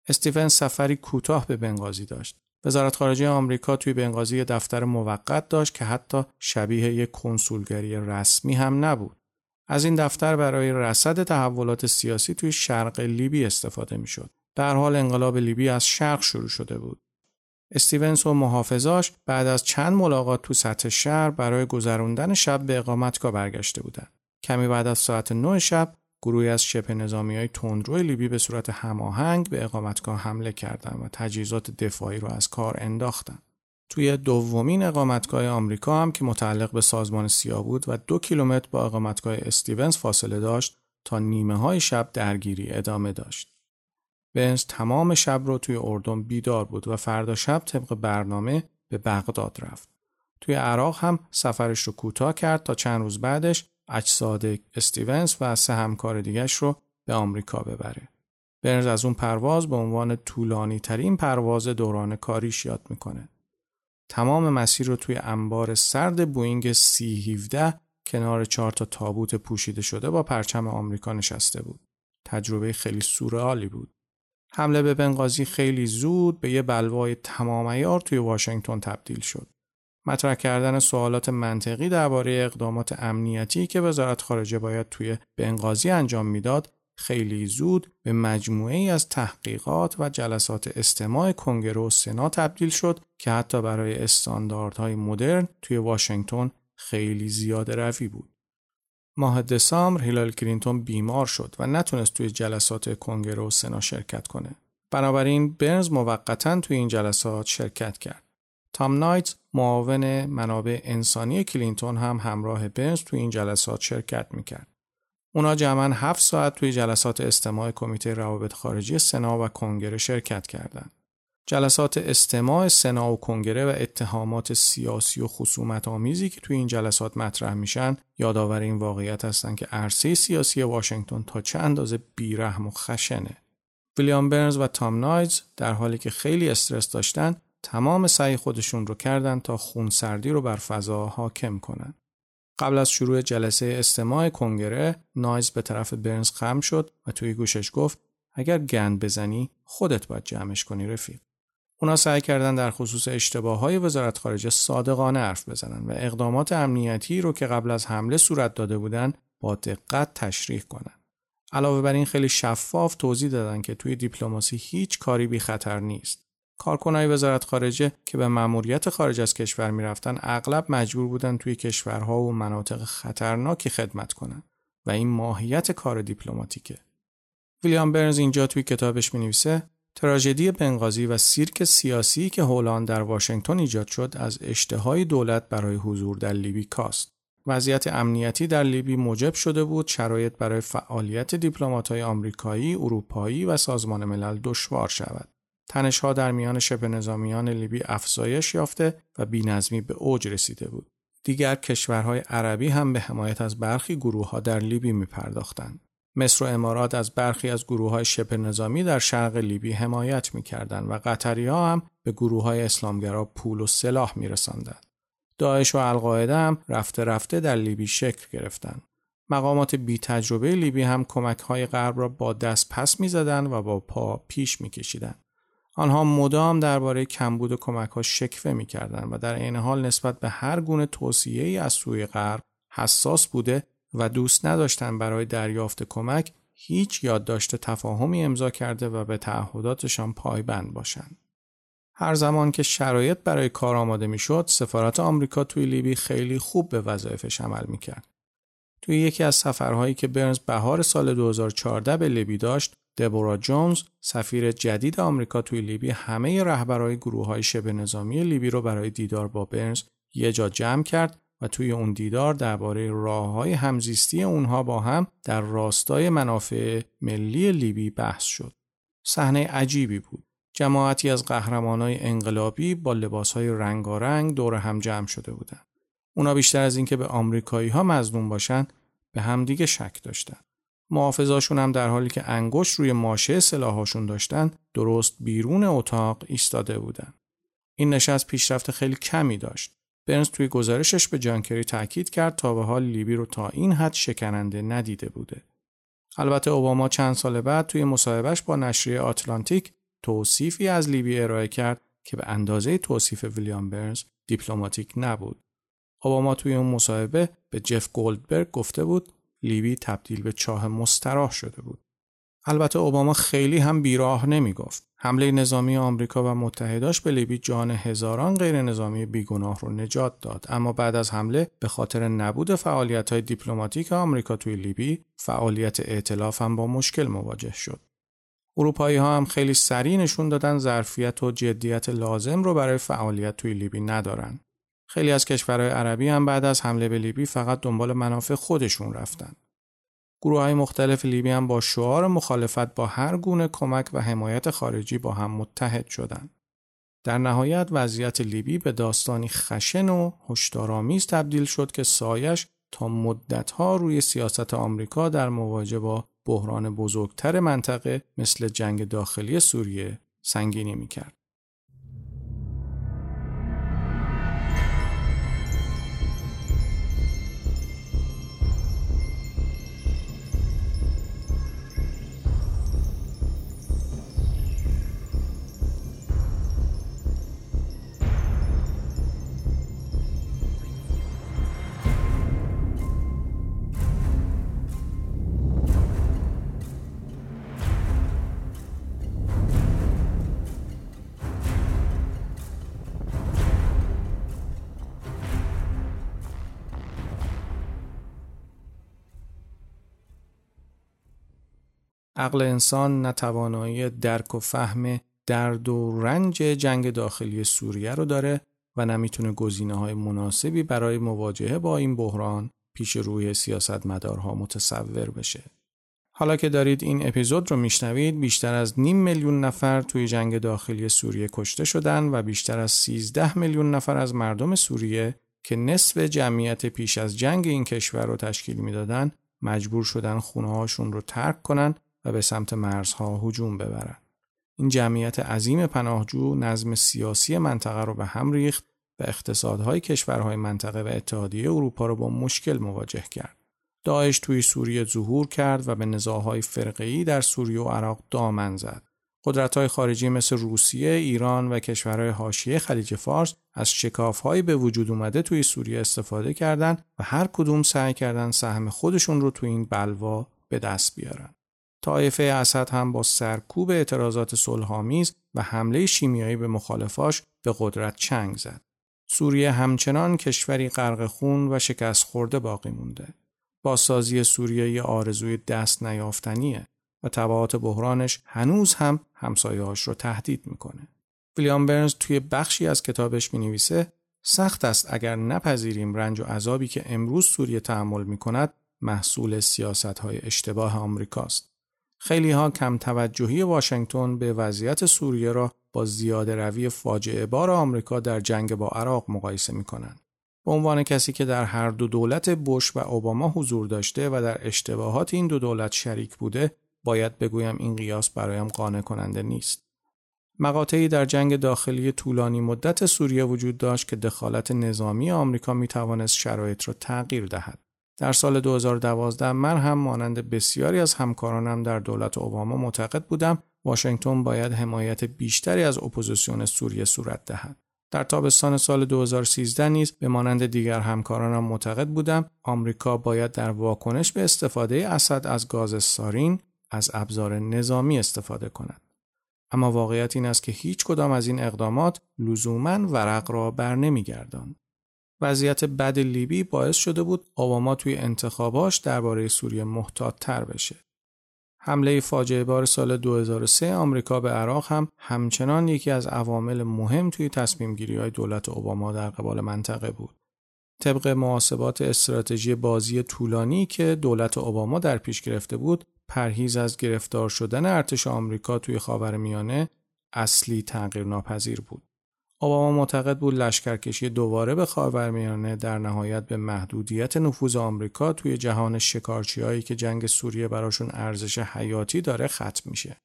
استیونز سفری کوتاه به بنغازی داشت. وزارت خارجه آمریکا توی بنغازی دفتر موقت داشت که حتی شبیه یک کنسولگری رسمی هم نبود. از این دفتر برای رصد تحولات سیاسی توی شرق لیبی استفاده می‌شد. در حال انقلاب لیبی از شرق شروع شده بود. استیونز و محافظاش بعد از چند ملاقات تو سطح شهر برای گذراندن شب به اقامتگاه برگشته بودند. کمی بعد از ساعت 9 شب گروهی از شبه نظامی های تندرو لیبی به صورت هماهنگ به اقامتگاه حمله کردند و تجهیزات دفاعی را از کار انداختند. توی دومین اقامتگاه آمریکا هم که متعلق به سازمان سیا بود و دو کیلومتر با اقامتگاه استیونز فاصله داشت تا نیمه های شب درگیری ادامه داشت. بنز تمام شب رو توی اردن بیدار بود و فردا شب طبق برنامه به بغداد رفت. توی عراق هم سفرش رو کوتاه کرد تا چند روز بعدش اجساد استیونز و سه همکار دیگش رو به آمریکا ببره. برنز از اون پرواز به عنوان طولانی ترین پرواز دوران کاریش یاد می‌کنه. تمام مسیر رو توی انبار سرد بوینگ سی 17 کنار چهار تا تابوت پوشیده شده با پرچم آمریکا نشسته بود. تجربه خیلی سورئالی بود. حمله به بنغازی خیلی زود به یه بلوای تمام ایار توی واشنگتن تبدیل شد. مطرح کردن سوالات منطقی درباره اقدامات امنیتی که وزارت خارجه باید توی بنغازی انجام می‌داد خیلی زود به مجموعه ای از تحقیقات و جلسات استماع کنگره و سنا تبدیل شد که حتی برای استانداردهای مدرن توی واشنگتن خیلی زیاده روی بود. ماه دسامبر هیلاری کلینتون بیمار شد و نتونست توی جلسات کنگره و سنا شرکت کنه. بنابراین برنز موقتا توی این جلسات شرکت کرد. تام نایدز معاون منابع انسانی کلینتون هم همراه برنز توی این جلسات شرکت می‌کرد. اونا جمعا هفت ساعت توی جلسات استماع کمیته روابط خارجی سنا و کنگره شرکت کردند. جلسات استماع سنا و کنگره و اتهامات سیاسی و خصومت آمیزی که توی این جلسات مطرح میشن یادآور این واقعیت هستند که عرصه سیاسی واشنگتن تا چه اندازه بیرحم و خشنه. ویلیام برنز و تام نایز در حالی که خیلی استرس داشتن تمام سعی خودشون رو کردن تا خونسردی رو بر فضا حاکم کنن. قبل از شروع جلسه استماع کنگره نایز به طرف برنز خم شد و توی گوشش گفت اگر گند بزنی خودت باید جمعش کنی رفیق. اونا سعی کردن در خصوص اشتباه های وزارت خارجه صادقانه حرف بزنن و اقدامات امنیتی رو که قبل از حمله صورت داده بودن با دقت تشریح کنن. علاوه بر این خیلی شفاف توضیح دادن که توی دیپلماسی هیچ کاری بی خطر نیست. کارکنای وزارت خارجه که به مأموریت خارج از کشور می‌رفتن اغلب مجبور بودن توی کشورها و مناطق خطرناکی خدمت کنند و این ماهیت کار دیپلماتیکه. ویلیام برنز اینجا توی کتابش می نویسه تراژدی بنغازی و سیرک سیاسی که هولان در واشنگتن ایجاد شد از اشتهای دولت برای حضور در لیبی کاست. وضعیت امنیتی در لیبی موجب شده بود شرایط برای فعالیت دیپلمات‌های آمریکایی، اروپایی و سازمان ملل دشوار شود. تنشها در میان شبه نظامیان لیبی افزایش یافته و بینظمی به اوج رسیده بود. دیگر کشورهای عربی هم به حمایت از برخی گروه ها در لیبی می پرداختند. مصر و امارات از برخی از گروه های شبه نظامی در شرق لیبی حمایت می کردن و قطری ها هم به گروه های اسلامگرا پول و سلاح می رسندن. داعش و القاعده هم رفته رفته در لیبی شکل گرفتند. مقامات بی تجربه لیبی هم کمک های غرب را با دست پس می زدن و با پا پیش می کشیدن. آنها مدام درباره کمبود کمک ها شکوه می کردن و در این حال نسبت به هر گونه توصیه ای از سوی غرب حساس بوده و دوست نداشتن برای دریافت کمک هیچ یادداشت تفاهمی امضا کرده و به تعهداتشان پایبند باشند. هر زمان که شرایط برای کار آماده می‌شد، سفارت آمریکا توی لیبی خیلی خوب به وظایفش عمل می‌کرد. توی یکی از سفرهایی که برنز بهار سال 2014 به لیبی داشت، دبورا جونز سفیر جدید آمریکا توی لیبی همه رهبرای گروه های شبه نظامی لیبی رو برای دیدار با برنز یه جا جمع کرد و توی اون دیدار درباره راه های همزیستی اونها با هم در راستای منافع ملی لیبی بحث شد. صحنه عجیبی بود. جماعتی از قهرمانای انقلابی با لباسهای رنگارنگ دور هم جمع شده بودند. اونا بیشتر از اینکه به آمریکایی ها مظلوم باشن به همدیگه شک داشتن. محافظاشون هم در حالی که انگشت روی ماشه سلاحاشون داشتن درست بیرون اتاق ایستاده بودن. این نشست پیشرفت خیلی کمی داشت. برنز توی گزارشش به جانکری تاکید کرد تا به حال لیبی رو تا این حد شکننده ندیده بوده. البته اوباما چند سال بعد توی مصاحبهش با نشریه آتلانتیک توصیفی از لیبی ارائه کرد که به اندازه توصیف ویلیام برنز دیپلماتیک نبود. اوباما توی اون مصاحبه به جف گولدبرگ گفته بود لیبی تبدیل به چاه مستراح شده بود. البته اوباما خیلی هم بیراه نمی گفت. حمله نظامی آمریکا و متحداش به لیبی جان هزاران غیر نظامی بیگناه رو نجات داد اما بعد از حمله به خاطر نبود فعالیت های دیپلماتیک آمریکا توی لیبی فعالیت ائتلاف هم با مشکل مواجه شد. اروپایی ها هم خیلی سریع نشون دادن ظرفیت و جدیت لازم رو برای فعالیت توی لیبی ندارن. خیلی از کشورهای عربی هم بعد از حمله به لیبی فقط دنبال منافع خودشون رفتن. گروه های مختلف لیبی هم با شعار مخالفت با هر گونه کمک و حمایت خارجی با هم متحد شدند. در نهایت وضعیت لیبی به داستانی خشن و هشدارآمیز تبدیل شد که سایش تا مدتها روی سیاست آمریکا در مواجهه با بحران بزرگتر منطقه مثل جنگ داخلی سوریه سنگینی می‌کرد. عقل انسان نتوانایی درک و فهم درد و رنج جنگ داخلی سوریه رو داره و نمی‌تونه گزینه های مناسبی برای مواجهه با این بحران پیش روی سیاستمدارها متصور بشه. حالا که دارید این اپیزود رو میشنوید بیشتر از نیم میلیون نفر توی جنگ داخلی سوریه کشته شدن و بیشتر از 13 میلیون نفر از مردم سوریه که نصف جمعیت پیش از جنگ این کشور رو تشکیل می‌دادن مجبور شدن خونه هاشون رو ترک کنن و به سمت مرزها هجوم ببرند. این جمعیت عظیم پناهجو نظم سیاسی منطقه رو به هم ریخت و اقتصادهای کشورهای منطقه و اتحادیه اروپا رو با مشکل مواجه کرد. داعش توی سوریه ظهور کرد و به نزاعهای فرقه‌ای در سوریه و عراق دامن زد. قدرت‌های خارجی مثل روسیه، ایران و کشورهای حاشیه خلیج فارس از شکافهایی به وجود اومده توی سوریه استفاده کردند و هر کدوم سعی کردند سهم خودشون رو توی این بلوا به دست بیارن. طایفه اسد هم با سرکوب اعتراضات صلحآمیز و حمله شیمیایی به مخالفاش به قدرت چنگ زد. سوریه همچنان کشوری غرق خون و شکست خورده باقی مونده. بازسازی سوریه یه آرزوی دست نیافتنیه و تبعات بحرانش هنوز هم همسایه‌هاش رو تهدید می‌کنه. ویلیام برنز توی بخشی از کتابش می سخت است اگر نپذیریم رنج و عذابی که امروز سوریه تحمل می کند محصول سیاست های اشتباه آمریکاست. خیلی ها کم توجهی واشنگتن به وضعیت سوریه را با زیاده روی فاجعه بار آمریکا در جنگ با عراق مقایسه می کنند. به عنوان کسی که در هر دو دولت بوش و اوباما حضور داشته و در اشتباهات این دو دولت شریک بوده، باید بگویم این قیاس برایم قانع کننده نیست. مقاطعی در جنگ داخلی طولانی مدت سوریه وجود داشت که دخالت نظامی آمریکا می توانست شرایط را تغییر دهد. در سال 2012 من هم مانند بسیاری از همکارانم در دولت اوباما معتقد بودم واشنگتن باید حمایت بیشتری از اپوزیسیون سوریه صورت دهد. در تابستان سال 2013 نیز به مانند دیگر همکارانم معتقد بودم آمریکا باید در واکنش به استفاده اسد از گاز سارین از ابزار نظامی استفاده کند. اما واقعیت این است که هیچ کدام از این اقدامات لزوما ورق را بر نمیگرداند. وضعیت بد لیبی باعث شده بود اوباما توی انتخاباش درباره سوریه محتاط تر بشه. حمله فاجعه بار سال 2003 آمریکا به عراق هم همچنان یکی از عوامل مهم توی تصمیم گیری های دولت اوباما در قبال منطقه بود. طبق محاسبات استراتژی بازی طولانی که دولت اوباما در پیش گرفته بود، پرهیز از گرفتار شدن ارتش آمریکا توی خاورمیانه اصلی تغییر ناپذیر بود. اوباما معتقد بود لشکرکشی دوباره به خاورمیانه در نهایت به محدودیت نفوذ آمریکا توی جهان شکارچیایی که جنگ سوریه براشون ارزش حیاتی داره ختم میشه.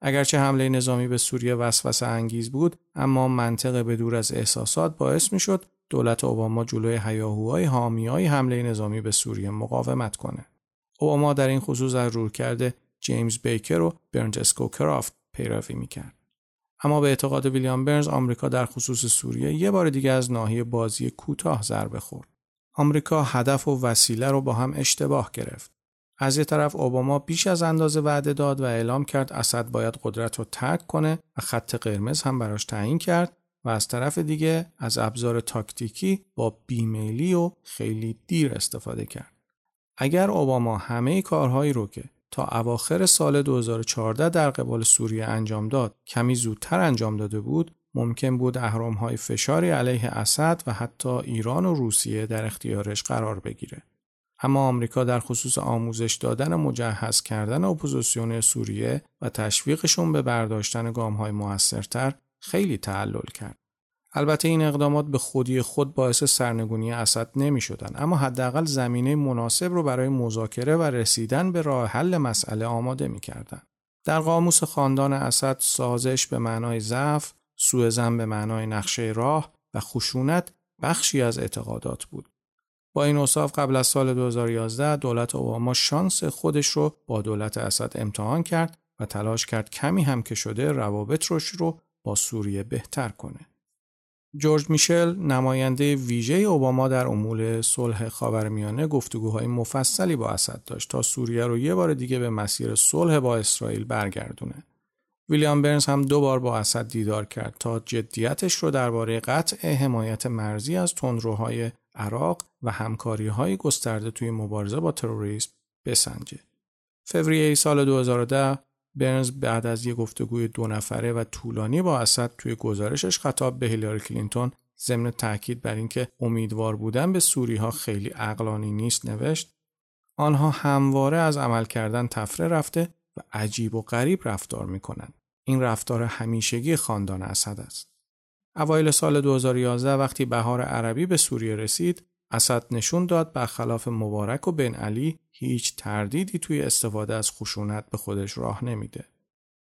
اگرچه حمله نظامی به سوریه وسوسه انگیز بود اما منطق به دور از احساسات باعث می‌شد دولت اوباما جلوی هیاهوهای حامیای حمله نظامی به سوریه مقاومت کنه. اوباما در این خصوص از کرده جیمز بیکر و برنت اسکوکرافت پیروی می‌کرد. اما به اعتقاد ویلیام برنز آمریکا در خصوص سوریه یه بار دیگه از ناحیه بازی کوتاه ضربه خورد. آمریکا هدف و وسیله رو با هم اشتباه گرفت. از یه طرف اوباما بیش از اندازه وعده داد و اعلام کرد اسد باید قدرت رو ترک کنه و خط قرمز هم براش تعیین کرد و از طرف دیگه از ابزار تاکتیکی با بیمیلی و خیلی دیر استفاده کرد. اگر اوباما همه کارهایی رو که تا اواخر سال 2014 در قبال سوریه انجام داد کمی زودتر انجام داده بود ممکن بود های فشاری علیه اسد و حتی ایران و روسیه در اختیارش قرار بگیره. اما آمریکا در خصوص آموزش دادن مجهز کردن اپوزیسیون سوریه و تشویقشون به برداشتن های موثرتر خیلی تعلل کرد. البته این اقدامات به خودی خود باعث سرنگونی اسد نمی شدن اما حداقل زمینه مناسب رو برای مذاکره و رسیدن به راه حل مسئله آماده می کردن. در قاموس خاندان اسد سازش به معنای ضعف، سوء به معنای نقشه راه و خشونت بخشی از اعتقادات بود. با این اصاف قبل از سال 2011 دولت اوباما شانس خودش رو با دولت اسد امتحان کرد و تلاش کرد کمی هم که شده روابط روش رو با سوریه بهتر کنه. جورج میشل نماینده ویژه اوباما در امور صلح خاورمیانه گفتگوهای مفصلی با اسد داشت تا سوریه رو یه بار دیگه به مسیر صلح با اسرائیل برگردونه. ویلیام برنز هم دو بار با اسد دیدار کرد تا جدیتش رو درباره قطع حمایت مرزی از تندروهای عراق و همکاری های گسترده توی مبارزه با تروریسم بسنجه. فوریه سال 2010 برنز بعد از یک گفتگوی دو نفره و طولانی با اسد توی گزارشش خطاب به هیلاری کلینتون ضمن تاکید بر اینکه امیدوار بودن به سوری ها خیلی عقلانی نیست نوشت آنها همواره از عمل کردن تفره رفته و عجیب و غریب رفتار می کنند. این رفتار همیشگی خاندان اسد است. اوایل سال 2011 وقتی بهار عربی به سوریه رسید، اسد نشون داد برخلاف مبارک و بن علی هیچ تردیدی توی استفاده از خشونت به خودش راه نمیده.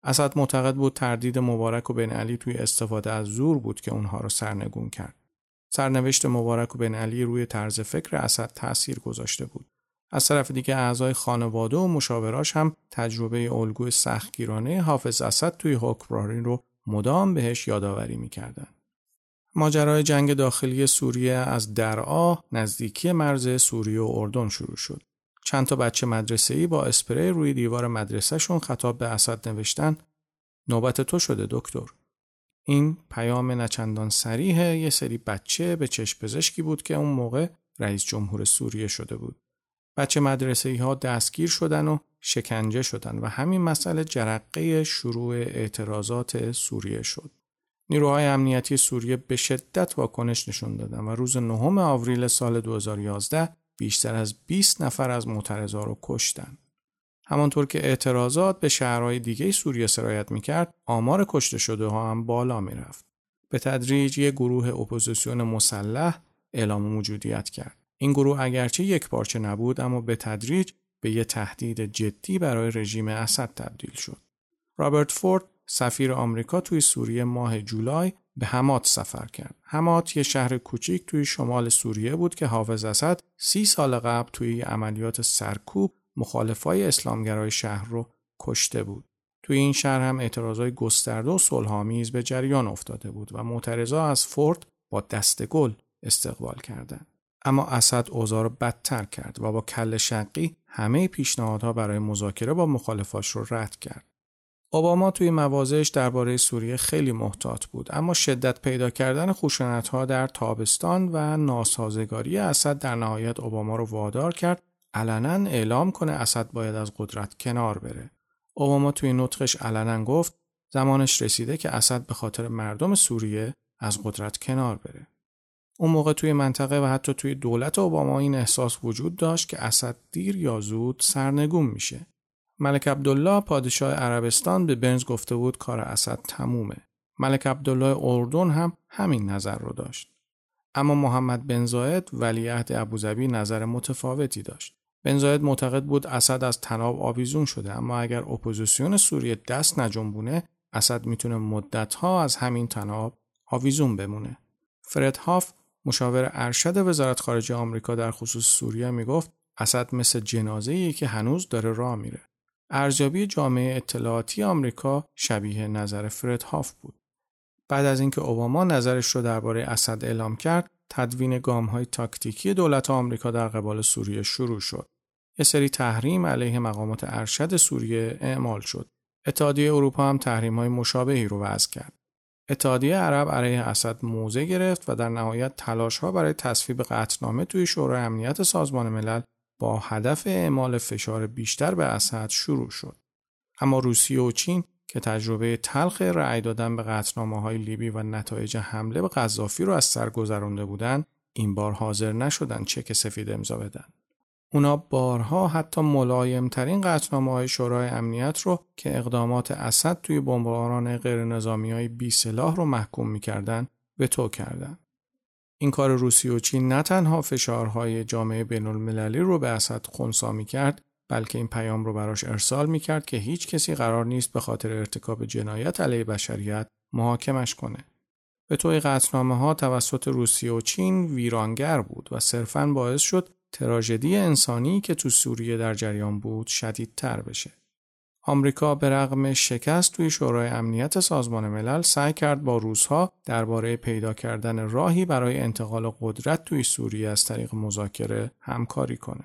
اسد معتقد بود تردید مبارک و بن علی توی استفاده از زور بود که اونها رو سرنگون کرد. سرنوشت مبارک و بن علی روی طرز فکر اسد تاثیر گذاشته بود. از طرف دیگه اعضای خانواده و مشاوراش هم تجربه الگوی سختگیرانه حافظ اسد توی حکمرانی رو مدام بهش یادآوری می‌کردن. ماجرای جنگ داخلی سوریه از درعا نزدیکی مرز سوریه و اردن شروع شد. چند تا بچه مدرسه ای با اسپری روی دیوار مدرسهشون خطاب به اسد نوشتن نوبت تو شده دکتر. این پیام نچندان سریح یه سری بچه به چشم پزشکی بود که اون موقع رئیس جمهور سوریه شده بود. بچه مدرسه ای ها دستگیر شدن و شکنجه شدن و همین مسئله جرقه شروع اعتراضات سوریه شد. نیروهای امنیتی سوریه به شدت واکنش نشون دادن و روز نهم آوریل سال 2011 بیشتر از 20 نفر از معترضا رو کشتن. همانطور که اعتراضات به شهرهای دیگه سوریه سرایت می‌کرد، آمار کشته شده ها هم بالا می‌رفت. به تدریج یک گروه اپوزیسیون مسلح اعلام موجودیت کرد. این گروه اگرچه یک پارچه نبود اما به تدریج به یک تهدید جدی برای رژیم اسد تبدیل شد. رابرت فورد سفیر آمریکا توی سوریه ماه جولای به حمات سفر کرد. حمات یه شهر کوچیک توی شمال سوریه بود که حافظ اسد سی سال قبل توی عملیات سرکوب مخالفای اسلامگرای شهر رو کشته بود. توی این شهر هم اعتراضای گسترده و صلحآمیز به جریان افتاده بود و معترضا از فورد با دست گل استقبال کردند. اما اسد اوضاع رو بدتر کرد و با کل شقی همه پیشنهادها برای مذاکره با مخالفاش رو رد کرد. اوباما توی موازهش درباره سوریه خیلی محتاط بود اما شدت پیدا کردن ها در تابستان و ناسازگاری اسد در نهایت اوباما رو وادار کرد علنا اعلام کنه اسد باید از قدرت کنار بره. اوباما توی نطقش علنا گفت زمانش رسیده که اسد به خاطر مردم سوریه از قدرت کنار بره. اون موقع توی منطقه و حتی توی دولت اوباما این احساس وجود داشت که اسد دیر یا زود سرنگون میشه. ملک عبدالله پادشاه عربستان به برنز گفته بود کار اسد تمومه. ملک عبدالله اردن هم همین نظر رو داشت. اما محمد بن زاید ولیعهد ابوظبی نظر متفاوتی داشت. بن زاید معتقد بود اسد از طناب آویزون شده اما اگر اپوزیسیون سوریه دست نجنبونه اسد می‌تونه مدتها از همین طناب آویزون بمونه. فرد هاف مشاور ارشد وزارت خارجه آمریکا در خصوص سوریه می‌گفت اسد مثل جنازه‌ایه که هنوز داره راه میره. ارزیابی جامعه اطلاعاتی آمریکا شبیه نظر فرد هاف بود. بعد از اینکه اوباما نظرش رو درباره اسد اعلام کرد، تدوین گام های تاکتیکی دولت آمریکا در قبال سوریه شروع شد. یه سری تحریم علیه مقامات ارشد سوریه اعمال شد. اتحادیه اروپا هم تحریم های مشابهی رو وضع کرد. اتحادیه عرب علیه اسد موضع گرفت و در نهایت تلاش ها برای تصویب قطعنامه توی شورای امنیت سازمان ملل با هدف اعمال فشار بیشتر به اسد شروع شد. اما روسیه و چین که تجربه تلخ رأی دادن به قطنامه های لیبی و نتایج حمله به قذافی رو از سر گذرانده بودن این بار حاضر نشدن چک سفید امضا بدن. اونا بارها حتی ملایمترین قطنامه های شورای امنیت رو که اقدامات اسد توی بمباران غیر نظامی های بی سلاح رو محکوم می‌کردن به تو کردن. این کار روسیه و چین نه تنها فشارهای جامعه بین المللی رو به اسد خونسا می کرد بلکه این پیام رو براش ارسال می کرد که هیچ کسی قرار نیست به خاطر ارتکاب جنایت علیه بشریت محاکمش کنه. به توی قطنامه ها توسط روسیه و چین ویرانگر بود و صرفاً باعث شد تراژدی انسانی که تو سوریه در جریان بود شدیدتر بشه. آمریکا به رغم شکست توی شورای امنیت سازمان ملل سعی کرد با روسها درباره پیدا کردن راهی برای انتقال قدرت توی سوریه از طریق مذاکره همکاری کنه.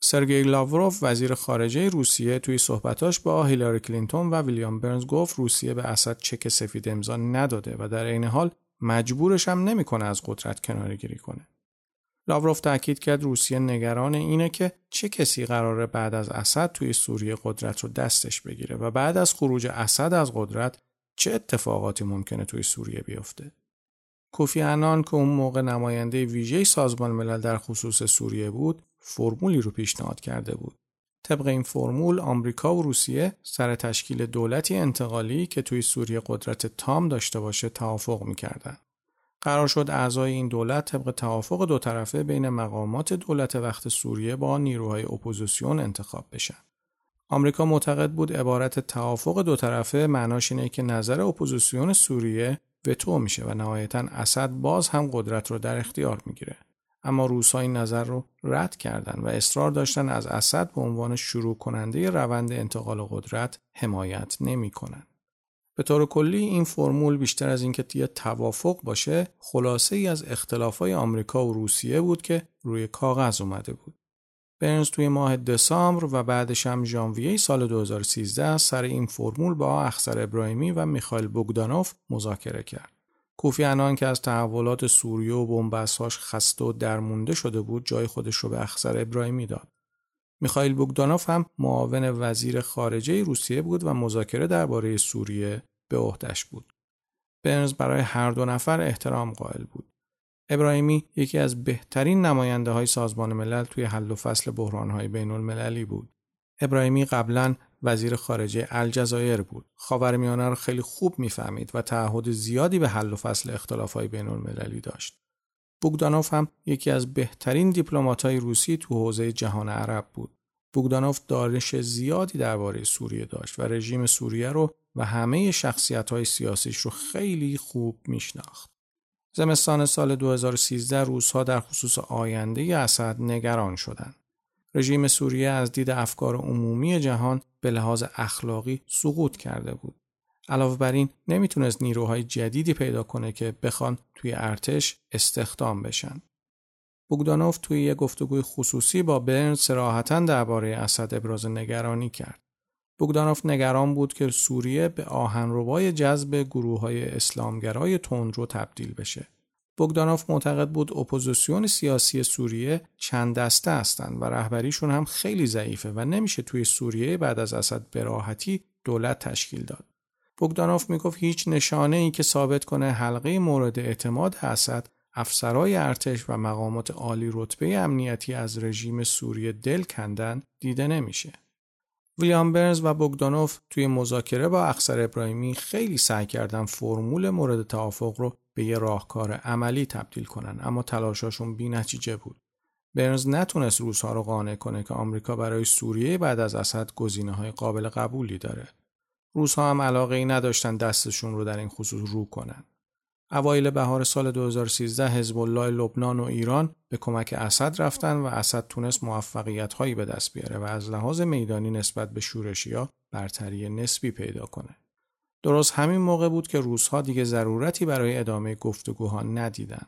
سرگئی لاوروف وزیر خارجه روسیه توی صحبتاش با هیلاری کلینتون و ویلیام برنز گفت روسیه به اسد چک سفید امضا نداده و در عین حال مجبورش هم نمی‌کنه از قدرت کنارگیری کنه. لاوروف تاکید کرد روسیه نگران اینه که چه کسی قراره بعد از اسد توی سوریه قدرت رو دستش بگیره و بعد از خروج اسد از قدرت چه اتفاقاتی ممکنه توی سوریه بیفته. کوفی انان که اون موقع نماینده ویژه سازمان ملل در خصوص سوریه بود، فرمولی رو پیشنهاد کرده بود. طبق این فرمول آمریکا و روسیه سر تشکیل دولتی انتقالی که توی سوریه قدرت تام داشته باشه توافق می‌کردن. قرار شد اعضای این دولت طبق توافق دو طرفه بین مقامات دولت وقت سوریه با نیروهای اپوزیسیون انتخاب بشن. آمریکا معتقد بود عبارت توافق دو طرفه معناش اینه که نظر اپوزیسیون سوریه وتو میشه و نهایتا اسد باز هم قدرت رو در اختیار می‌گیره. اما روسا این نظر رو رد کردند و اصرار داشتن از اسد به عنوان شروع کننده روند انتقال قدرت حمایت نمی کنن. به طور کلی این فرمول بیشتر از اینکه یه توافق باشه خلاصه ای از اختلافای آمریکا و روسیه بود که روی کاغذ اومده بود. برنز توی ماه دسامبر و بعدش هم ژانویه سال 2013 سر این فرمول با اخسر ابراهیمی و میخائیل بوگدانوف مذاکره کرد. کوفی انان که از تحولات سوریه و بنبستهاش خسته و درمونده شده بود جای خودش رو به اخسر ابراهیمی داد. میخائیل بوگدانوف هم معاون وزیر خارجه روسیه بود و مذاکره درباره سوریه به عهدهش بود. برنز برای هر دو نفر احترام قائل بود. ابراهیمی یکی از بهترین نماینده های سازمان ملل توی حل و فصل بحران های بین المللی بود. ابراهیمی قبلا وزیر خارجه الجزایر بود. خاورمیانه را خیلی خوب می‌فهمید و تعهد زیادی به حل و فصل اختلافهای بین المللی داشت. بوگدانوف هم یکی از بهترین دیپلمات‌های روسی تو حوزه جهان عرب بود. بوگدانوف دانش زیادی درباره سوریه داشت و رژیم سوریه رو و همه شخصیت‌های سیاسیش رو خیلی خوب میشناخت. زمستان سال 2013 روزها در خصوص آینده اسد نگران شدند. رژیم سوریه از دید افکار عمومی جهان به لحاظ اخلاقی سقوط کرده بود. علاوه بر این نمی‌تونست نیروهای جدیدی پیدا کنه که بخوان توی ارتش استخدام بشن. بوگدانوف توی یک گفتگوی خصوصی با برنز صراحتا درباره اسد ابراز نگرانی کرد. بوگدانوف نگران بود که سوریه به آهنربای جذب گروه های اسلامگرای تندرو تبدیل بشه. بوگدانوف معتقد بود اپوزیسیون سیاسی سوریه چند دسته هستند و رهبریشون هم خیلی ضعیفه و نمیشه توی سوریه بعد از اسد براحتی دولت تشکیل داد. بوگدانوف می‌گفت هیچ نشانه ای که ثابت کنه حلقه مورد اعتماد اسد افسرای ارتش و مقامات عالی رتبه امنیتی از رژیم سوریه دل کندن دیده نمیشه. ویلیام برنز و بogdanoف توی مذاکره با اخسر ابراهیمی خیلی سعی کردن فرمول مورد توافق رو به یه راهکار عملی تبدیل کنن اما تلاشاشون بی نتیجه بود. برنز نتونست روزها رو قانع کنه که آمریکا برای سوریه بعد از اسد گزینه های قابل قبولی داره. روزها هم علاقه ای نداشتن دستشون رو در این خصوص رو کنن. اوایل بهار سال 2013 حزب الله لبنان و ایران به کمک اسد رفتن و اسد تونست موفقیت هایی به دست بیاره و از لحاظ میدانی نسبت به شورشیا برتری نسبی پیدا کنه. درست همین موقع بود که روزها دیگه ضرورتی برای ادامه گفتگوها ندیدن.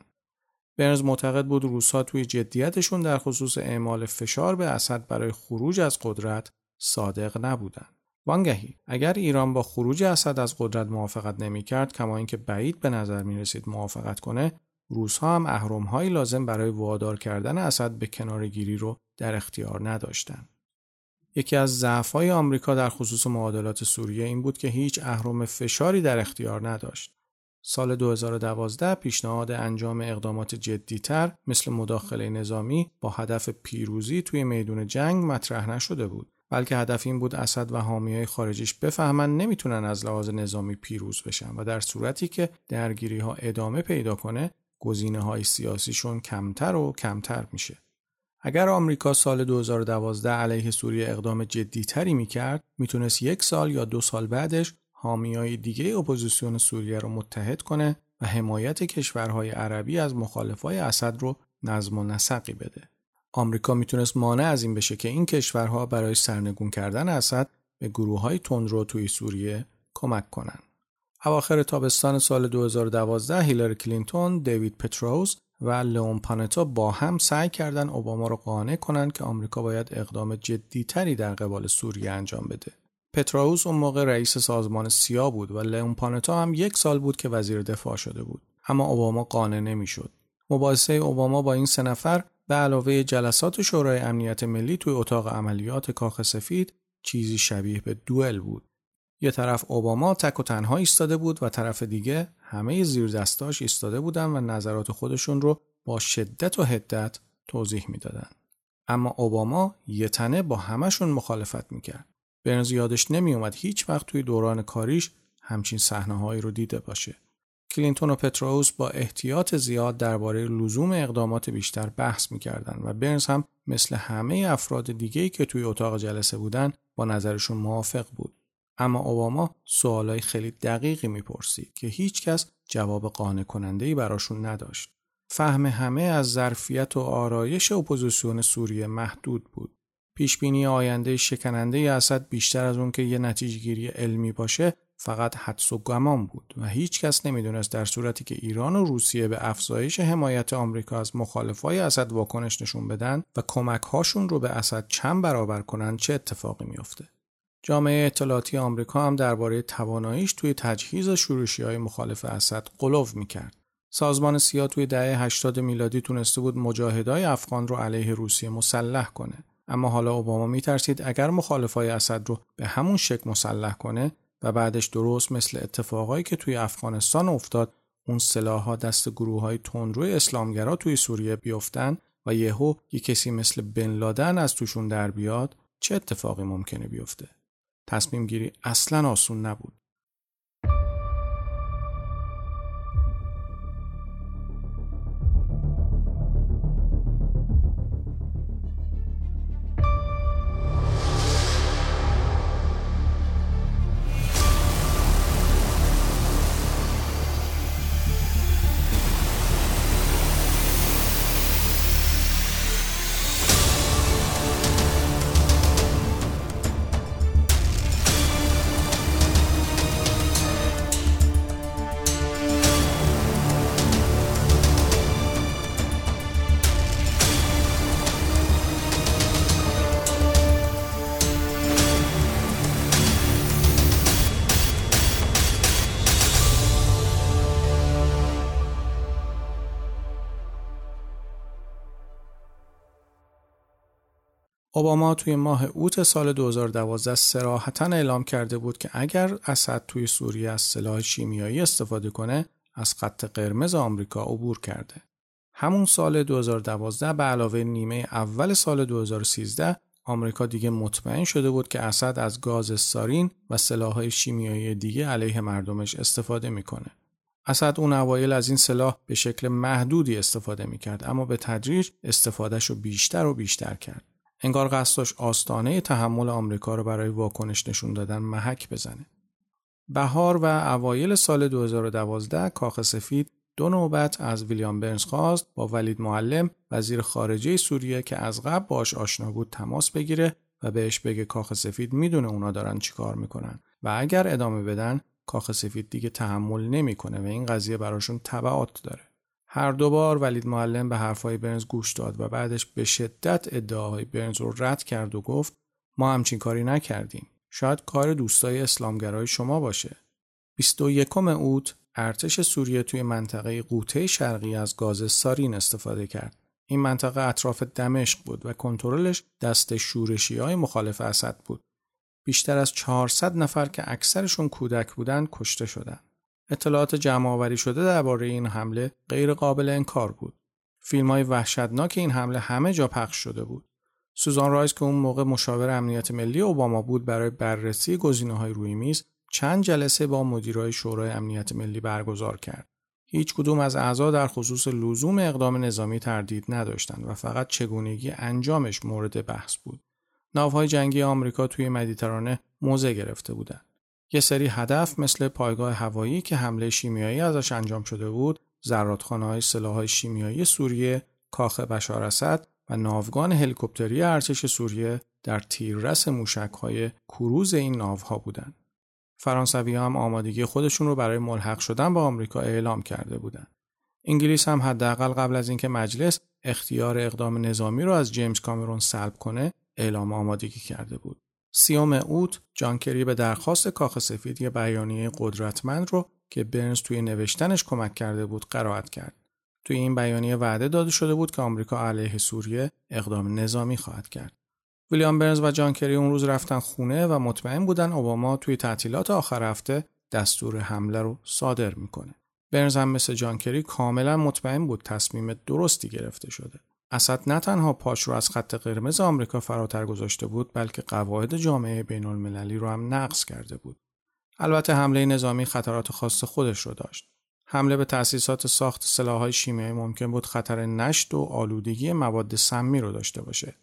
برنز معتقد بود روسها توی جدیتشون در خصوص اعمال فشار به اسد برای خروج از قدرت صادق نبودند. وانگهی اگر ایران با خروج اسد از قدرت موافقت نمی‌کرد کما اینکه بعید به نظر می رسید موافقت کنه روسها هم اهرمهایی لازم برای وادار کردن اسد به کنارگیری رو در اختیار نداشتند. یکی از ضعف‌های آمریکا در خصوص معادلات سوریه این بود که هیچ اهرم فشاری در اختیار نداشت. سال 2012 پیشنهاد انجام اقدامات جدیتر مثل مداخله نظامی با هدف پیروزی توی میدون جنگ مطرح نشده بود بلکه هدف این بود اسد و حامیای خارجیش بفهمن نمی‌تونن از لحاظ نظامی پیروز بشن و در صورتی که درگیری ها ادامه پیدا کنه گزینه های سیاسیشون کمتر و کمتر میشه. اگر آمریکا سال 2012 علیه سوریه اقدام جدیتری می‌کرد می‌تونست یک سال یا دو سال بعدش حامیای دیگه اپوزیسیون سوریه رو متحد کنه و حمایت کشورهای عربی از مخالفای اسد رو نظم و نسقی بده. آمریکا می‌تونست مانع از این بشه که این کشورها برای سرنگون کردن اسد به گروه های تندرو توی سوریه کمک کنند. اواخر تابستان سال 2012 هیلاری کلینتون، دیوید پتروز و لئون پانتا با هم سعی کردند اوباما را قانع کنند که آمریکا باید اقدام جدیتری در قبال سوریه انجام بده. پتراوس اون موقع رئیس سازمان سیا بود و لئون پانتا هم یک سال بود که وزیر دفاع شده بود. اما اوباما قانع نمی‌شد. مباحثه اوباما با این سه نفر به علاوه جلسات شورای امنیت ملی توی اتاق عملیات کاخ سفید چیزی شبیه به دوئل بود. یه طرف اوباما تک و تنها ایستاده بود و طرف دیگه همه زیر دستاش ایستاده بودن و نظرات خودشون رو با شدت و حدت توضیح می‌دادن. اما اوباما یه تنه با همشون مخالفت می‌کرد. برنز یادش نمیومد هیچ وقت توی دوران کاریش همچین صحنه رو دیده باشه. کلینتون و پتروس با احتیاط زیاد درباره لزوم اقدامات بیشتر بحث می‌کردند و برنز هم مثل همه افراد دیگه‌ای که توی اتاق جلسه بودن با نظرشون موافق بود. اما اوباما سوالای خیلی دقیقی می‌پرسید که هیچکس جواب قانع کننده ای براشون نداشت. فهم همه از ظرفیت و آرایش اپوزیسیون سوریه محدود بود. پیشبینی آینده شکننده اسد بیشتر از اون که یه نتیجه گیری علمی باشه فقط حدس و گمان بود و هیچ کس نمی‌دونست در صورتی که ایران و روسیه به افزایش حمایت آمریکا از مخالفای اسد واکنش نشون بدن و کمک هاشون رو به اسد چند برابر کنن چه اتفاقی میافته. جامعه اطلاعاتی آمریکا هم درباره تواناییش توی تجهیز شورشی های مخالف اسد قلوف می‌کرد. سازمان سیا توی دهه 80 میلادی تونسته بود مجاهدای افغان رو علیه روسیه مسلح کنه. اما حالا اوباما میترسید اگر مخالفای اسد رو به همون شکل مسلح کنه و بعدش درست مثل اتفاقایی که توی افغانستان افتاد اون سلاحها دست گروه های تندروی اسلامگرا توی سوریه بیفتن و یهو یه کسی مثل بن لادن از توشون در بیاد چه اتفاقی ممکنه بیفته؟ تصمیم گیری اصلا آسون نبود. اوباما توی ماه اوت سال 2012 سراحتا اعلام کرده بود که اگر اسد توی سوریه از سلاح شیمیایی استفاده کنه از خط قرمز آمریکا عبور کرده. همون سال 2012 به علاوه نیمه اول سال 2013 آمریکا دیگه مطمئن شده بود که اسد از گاز سارین و سلاحهای شیمیایی دیگه علیه مردمش استفاده می‌کنه. اسد اون اوایل از این سلاح به شکل محدودی استفاده می‌کرد اما به تدریج استفادهش رو بیشتر و بیشتر کرد. انگار قصدش آستانه تحمل آمریکا رو برای واکنش نشون دادن محک بزنه. بهار و اوایل سال 2012 کاخ سفید دو نوبت از ویلیام برنز خواست با ولید معلم وزیر خارجه سوریه که از قبل باش آشنا بود تماس بگیره و بهش بگه کاخ سفید می‌دونه اونا دارن چیکار می‌کنن و اگر ادامه بدن کاخ سفید دیگه تحمل نمی‌کنه و این قضیه براشون تبعات داره هر دوبار ولید معلم به حرفهای برنز گوش داد و بعدش به شدت ادعاهای برنز رو رد کرد و گفت ما همچین کاری نکردیم شاید کار دوستای اسلامگرای شما باشه 21 اوت ارتش سوریه توی منطقه قوطه شرقی از گاز سارین استفاده کرد. این منطقه اطراف دمشق بود و کنترلش دست شورشی های مخالف اسد بود. بیشتر از 400 نفر که اکثرشون کودک بودند کشته شدند. اطلاعات جمع آوری شده درباره این حمله غیر قابل انکار بود. فیلم های وحشتناک این حمله همه جا پخش شده بود. سوزان رایس که اون موقع مشاور امنیت ملی اوباما بود برای بررسی های روی میز چند جلسه با مدیرای شورای امنیت ملی برگزار کرد. هیچ کدوم از اعضا در خصوص لزوم اقدام نظامی تردید نداشتند و فقط چگونگی انجامش مورد بحث بود. ناوهای جنگی آمریکا توی مدیترانه موضع گرفته بودند. یه سری هدف مثل پایگاه هوایی که حمله شیمیایی ازش انجام شده بود، زرادخانه های سلاح شیمیایی سوریه، کاخ بشار اسد و ناوگان هلیکوپتری ارتش سوریه در تیررس موشک های کروز این ناوها بودند. فرانسوی هم آمادگی خودشون رو برای ملحق شدن با آمریکا اعلام کرده بودند. انگلیس هم حداقل قبل از اینکه مجلس اختیار اقدام نظامی رو از جیمز کامرون سلب کنه اعلام آمادگی کرده بود. سیوم اوت جانکری به درخواست کاخ سفید یه بیانیه قدرتمند رو که برنز توی نوشتنش کمک کرده بود قرائت کرد. توی این بیانیه وعده داده شده بود که آمریکا علیه سوریه اقدام نظامی خواهد کرد. ویلیام برنز و جان کری اون روز رفتن خونه و مطمئن بودن اوباما توی تعطیلات آخر هفته دستور حمله رو صادر می‌کنه. برنز هم مثل جان کری کاملا مطمئن بود تصمیم درستی گرفته شده. اسد نه تنها پاش رو از خط قرمز آمریکا فراتر گذاشته بود بلکه قواعد جامعه بین المللی رو هم نقض کرده بود. البته حمله نظامی خطرات خاص خودش رو داشت. حمله به تأسیسات ساخت سلاح‌های شیمیایی ممکن بود خطر نشت و آلودگی مواد سمی رو داشته باشه.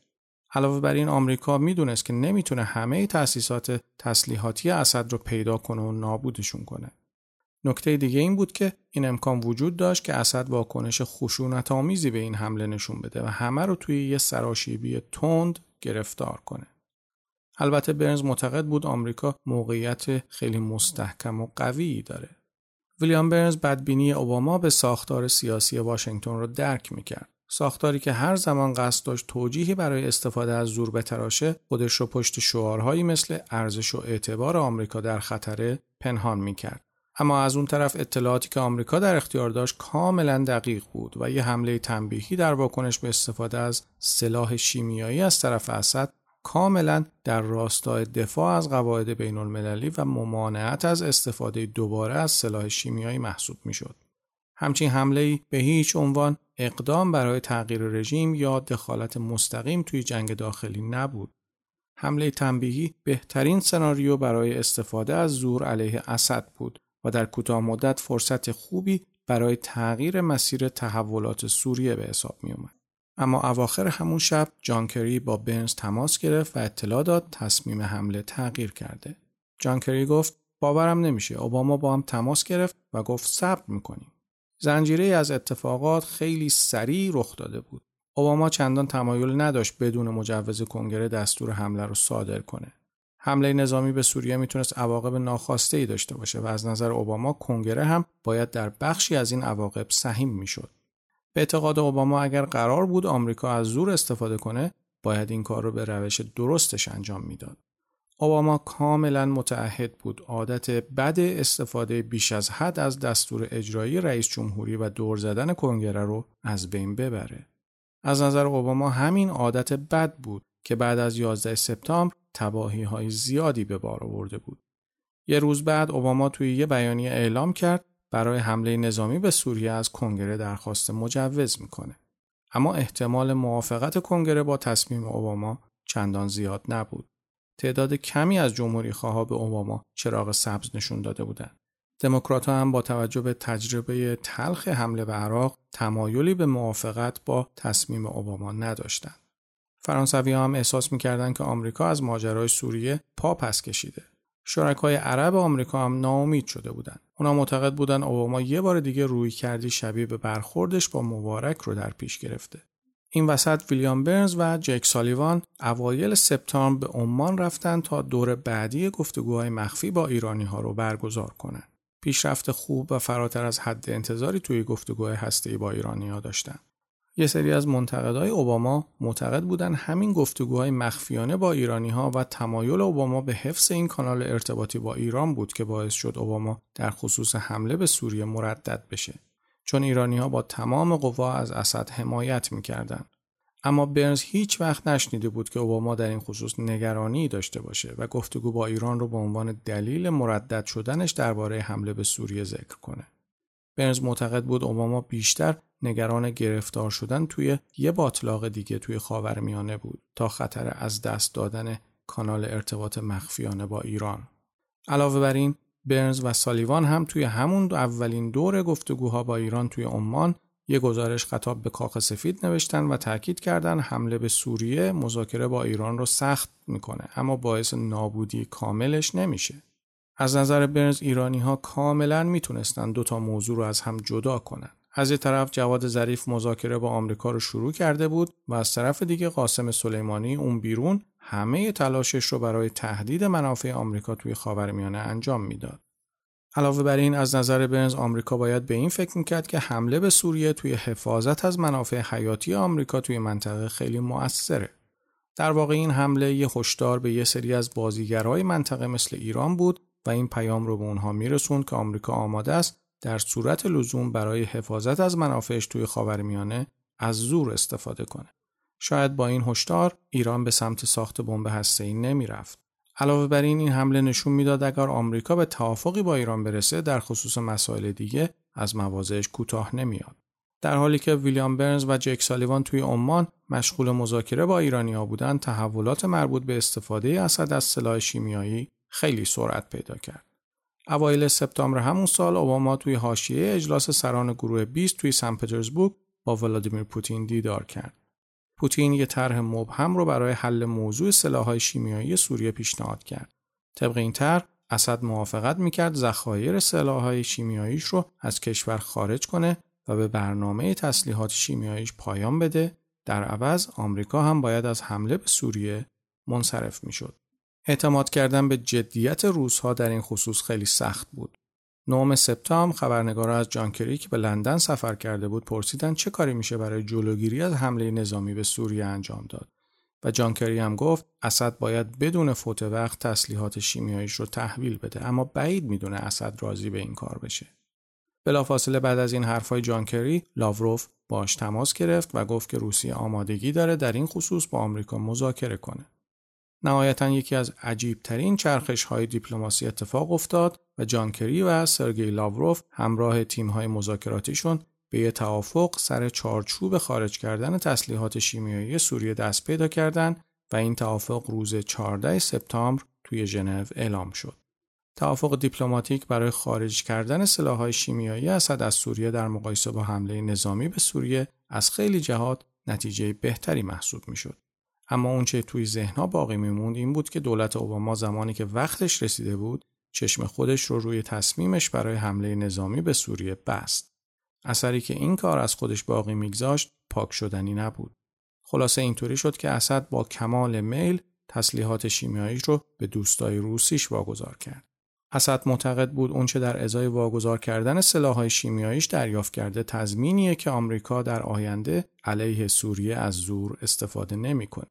علاوه بر این آمریکا می‌دونست که نمی‌تونه همه تأسیسات تسلیحاتی اسد رو پیدا کنه و نابودشون کنه. نکته دیگه این بود که این امکان وجود داشت که اسد واکنش خشونت آمیزی به این حمله نشون بده و همه رو توی یه سراشیبی تند گرفتار کنه. البته برنز معتقد بود آمریکا موقعیت خیلی مستحکم و قوی داره. ویلیام برنز بدبینی اوباما به ساختار سیاسی واشنگتن رو درک می‌کرد. ساختاری که هر زمان قصد داشت توجیهی برای استفاده از زور بتراشه خودش رو پشت شعارهایی مثل ارزش و اعتبار آمریکا در خطره پنهان می‌کرد اما از اون طرف اطلاعاتی که آمریکا در اختیار داشت کاملا دقیق بود و یه حمله تنبیهی در واکنش به استفاده از سلاح شیمیایی از طرف اسد کاملا در راستای دفاع از قواعد بین المللی و ممانعت از استفاده دوباره از سلاح شیمیایی محسوب می‌شد. همچین حمله به هیچ عنوان اقدام برای تغییر رژیم یا دخالت مستقیم توی جنگ داخلی نبود. حمله تنبیهی بهترین سناریو برای استفاده از زور علیه اسد بود و در کوتاه مدت فرصت خوبی برای تغییر مسیر تحولات سوریه به حساب می اومد. اما اواخر همون شب جانکری با برنز تماس گرفت و اطلاع داد تصمیم حمله تغییر کرده. جانکری گفت باورم نمیشه اوباما با هم تماس گرفت و گفت صبر می‌کنیم. زنجیره از اتفاقات خیلی سریع رخ داده بود. اوباما چندان تمایل نداشت بدون مجوز کنگره دستور حمله رو صادر کنه. حمله نظامی به سوریه می‌تونست عواقب ناخواسته ای داشته باشه و از نظر اوباما کنگره هم باید در بخشی از این عواقب سهیم می‌شد. به اعتقاد اوباما اگر قرار بود آمریکا از زور استفاده کنه، باید این کار رو به روش درستش انجام می‌داد. اوباما کاملا متعهد بود عادت بد استفاده بیش از حد از دستور اجرایی رئیس جمهوری و دور زدن کنگره رو از بین ببره. از نظر اوباما همین عادت بد بود که بعد از 11 سپتامبر تباهی های زیادی به بار آورده بود. یه روز بعد اوباما توی یه بیانیه اعلام کرد برای حمله نظامی به سوریه از کنگره درخواست مجوز می‌کنه. اما احتمال موافقت کنگره با تصمیم اوباما چندان زیاد نبود. تعداد کمی از جمهوری خواه به اوباما چراغ سبز نشون داده بودند. دموکرات هم با توجه به تجربه تلخ حمله به عراق تمایلی به موافقت با تصمیم اوباما نداشتند. فرانسوی هم احساس می‌کردند که آمریکا از ماجرای سوریه پا پس کشیده. شرکای عرب آمریکا هم ناامید شده بودند. اونا معتقد بودن اوباما یه بار دیگه روی کردی شبیه به برخوردش با مبارک رو در پیش گرفته. این وسط ویلیام برنز و جک سالیوان اوایل سپتامبر به عمان رفتن تا دور بعدی گفتگوهای مخفی با ایرانی ها رو برگزار کنند. پیشرفت خوب و فراتر از حد انتظاری توی گفتگوهای هسته‌ای با ایرانی ها داشتن. یه سری از منتقدای اوباما معتقد بودن همین گفتگوهای مخفیانه با ایرانی ها و تمایل اوباما به حفظ این کانال ارتباطی با ایران بود که باعث شد اوباما در خصوص حمله به سوریه مردد بشه چون ایرانی ها با تمام قوا از اسد حمایت می‌کردند اما برنز هیچ وقت نشنیده بود که اوباما در این خصوص نگرانی داشته باشه و گفتگو با ایران رو به عنوان دلیل مردد شدنش درباره حمله به سوریه ذکر کنه. برنز معتقد بود اوباما بیشتر نگران گرفتار شدن توی یه باطلاق دیگه توی خاورمیانه بود تا خطر از دست دادن کانال ارتباط مخفیانه با ایران. علاوه بر این برنز و سالیوان هم توی همون اولین دور گفتگوها با ایران توی عمان یه گزارش خطاب به کاخ سفید نوشتن و تاکید کردن حمله به سوریه مذاکره با ایران رو سخت می‌کنه اما باعث نابودی کاملش نمیشه. از نظر برنز ایرانی ها کاملا می‌تونستن دو تا موضوع رو از هم جدا کنن. از یه طرف جواد ظریف مذاکره با آمریکا رو شروع کرده بود و از طرف دیگه قاسم سلیمانی اون بیرون همه تلاشش رو برای تهدید منافع آمریکا توی خاورمیانه انجام می‌داد. علاوه بر این از نظر برنز آمریکا باید به این فکر می‌کرد که حمله به سوریه توی حفاظت از منافع حیاتی آمریکا توی منطقه خیلی مؤثره. در واقع این حمله یه هشدار به یه سری از بازیگرهای منطقه مثل ایران بود و این پیام رو به اونها میرسوند که آمریکا آماده است در صورت لزوم برای حفاظت از منافعش توی خاورمیانه از زور استفاده کنه. شاید با این هشدار ایران به سمت ساخت بمب هسته‌ای نمی‌رفت. علاوه بر این این حمله نشون می‌داد اگر آمریکا به توافقی با ایران برسه در خصوص مسائل دیگه از مواضعش کوتاه نمیاد. در حالی که ویلیام برنز و جک سالیوان توی عمان مشغول مذاکره با ایرانیا بودند تحولات مربوط به استفاده اسد از سلاح شیمیایی خیلی سرعت پیدا کرد. اوایل سپتامبر همون سال اوباما توی حاشیه اجلاس سران گروه 20 توی سن پترزبورگ با ولادیمیر پوتین دیدار کرد. پوتین یه طرح مبهم رو برای حل موضوع سلاح‌های شیمیایی سوریه پیشنهاد کرد. طبق این طرح اسد موافقت می‌کرد ذخایر سلاح‌های شیمیاییش رو از کشور خارج کنه و به برنامه تسلیحات شیمیاییش پایان بده در عوض آمریکا هم باید از حمله به سوریه منصرف می‌شد. اعتماد کردن به جدیت روزها در این خصوص خیلی سخت بود. 9 سپتامبر خبرنگارا از جانکری که به لندن سفر کرده بود پرسیدن چه کاری میشه برای جلوگیری از حمله نظامی به سوریه انجام داد. و جانکری هم گفت اسد باید بدون فوت وقت تسلیحات شیمیاییش رو تحویل بده اما بعید می‌دونه اسد راضی به این کار بشه. بلافاصله بعد از این حرفهای جانکری لاوروف باش تماس گرفت و گفت که روسیه آمادگی داره در این خصوص با آمریکا مذاکره کنه. نهایتا یکی از عجیبترین چرخش های دیپلماسی اتفاق افتاد و جان کری و سرگئی لاوروف همراه تیم های مذاکراتیشون به یه توافق سر چارچوب خارج کردن تسلیحات شیمیایی سوریه دست پیدا کردند و این توافق روز 14 سپتامبر توی ژنو اعلام شد. توافق دیپلماتیک برای خارج کردن سلاح‌های شیمیایی اسد از سوریه در مقایسه با حمله نظامی به سوریه از خیلی جهات نتیجه بهتری محسوب می‌شد. اما اونچه توی ذهنها باقی میموند این بود که دولت اوباما زمانی که وقتش رسیده بود چشم خودش رو روی تصمیمش برای حمله نظامی به سوریه بست. اثری که این کار از خودش باقی میگذاشت پاک شدنی نبود. خلاصه اینطوری شد که اسد با کمال میل تسلیحات شیمیاییش رو به دوستای روسیش واگذار کرد. اسد معتقد بود اونچه در ازای واگذار کردن سلاحهای شیمیاییش دریافت کرده تضمینیه که آمریکا در آینده علیه سوریه از زور استفاده نمی‌کنه.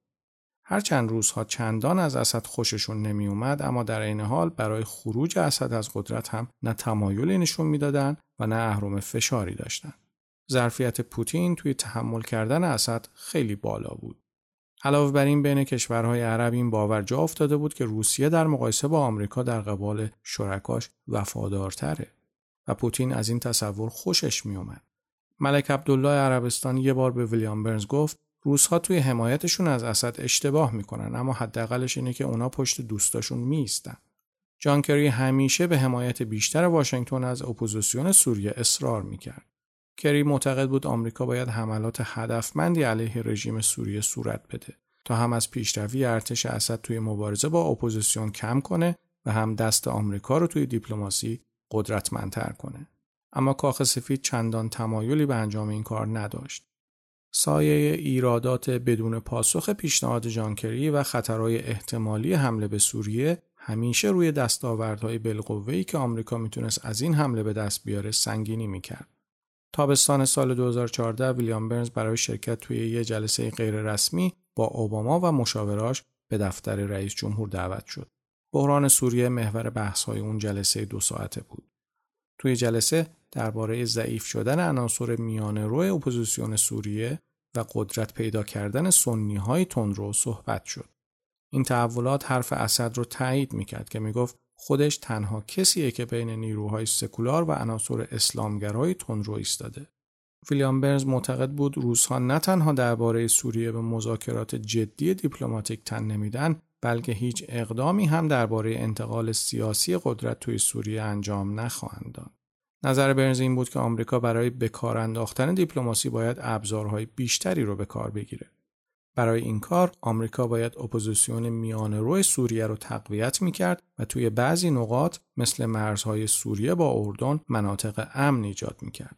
هر چند روزها چندان از اسد خوششون نمی اومد اما در این حال برای خروج اسد از قدرت هم نه تمایلی نشون می‌دادند و نه اهرم فشاری داشتند. ظرفیت پوتین توی تحمل کردن اسد خیلی بالا بود. علاوه بر این بین کشورهای عرب این باور جا افتاده بود که روسیه در مقایسه با آمریکا در قبال شرکاش وفادارتره. و پوتین از این تصور خوشش میومد. ملک عبدالله عربستان یه بار به ویلیام برنز گفت روس‌ها توی حمایتشون از اسد اشتباه می‌کنن اما حداقلش اینه که اونا پشت دوستاشون وایمیستن. جان کری همیشه به حمایت بیشتر واشنگتن از اپوزیسیون سوریه اصرار می‌کرد. کری معتقد بود آمریکا باید حملات هدفمندی علیه رژیم سوریه صورت بده تا هم از پیشروی ارتش اسد توی مبارزه با اپوزیسیون کم کنه و هم دست آمریکا رو توی دیپلماسی قدرتمندتر کنه. اما کاخ سفید چندان تمایلی به انجام این کار نداشت. سایه ایرادات بدون پاسخ پیشنهاد جان کری و خطرهای احتمالی حمله به سوریه همیشه روی دستاوردهای بالقوه‌ای که آمریکا می‌تونست از این حمله به دست بیاره سنگینی می‌کرد. تابستان سال 2014 ویلیام برنز برای شرکت توی یه جلسه غیررسمی با اوباما و مشاوراش به دفتر رئیس جمهور دعوت شد. بحران سوریه محور بحث‌های اون جلسه دو ساعته بود. توی جلسه درباره ضعیف شدن عناصر میانه روی اپوزیسیون سوریه و قدرت پیدا کردن سنی های تندرو صحبت شد. این تحولات حرف اسد رو تایید می‌کرد که می‌گفت خودش تنها کسیه که بین نیروهای سکولار و عناصر اسلامگرای تندرو ایستاده. ویلیام برنز معتقد بود روس‌ها نه تنها درباره سوریه به مذاکرات جدی دیپلماتیک تن نمیدن بلکه هیچ اقدامی هم درباره انتقال سیاسی قدرت توی سوریه انجام نخواهند داد. نظر برنز این بود که آمریکا برای به کار انداختن دیپلماسی باید ابزارهای بیشتری رو به کار بگیره. برای این کار آمریکا باید اپوزیسیون میان روی سوریه رو تقویت می‌کرد و توی بعضی نقاط مثل مرزهای سوریه با اردن مناطق امن ایجاد می‌کرد.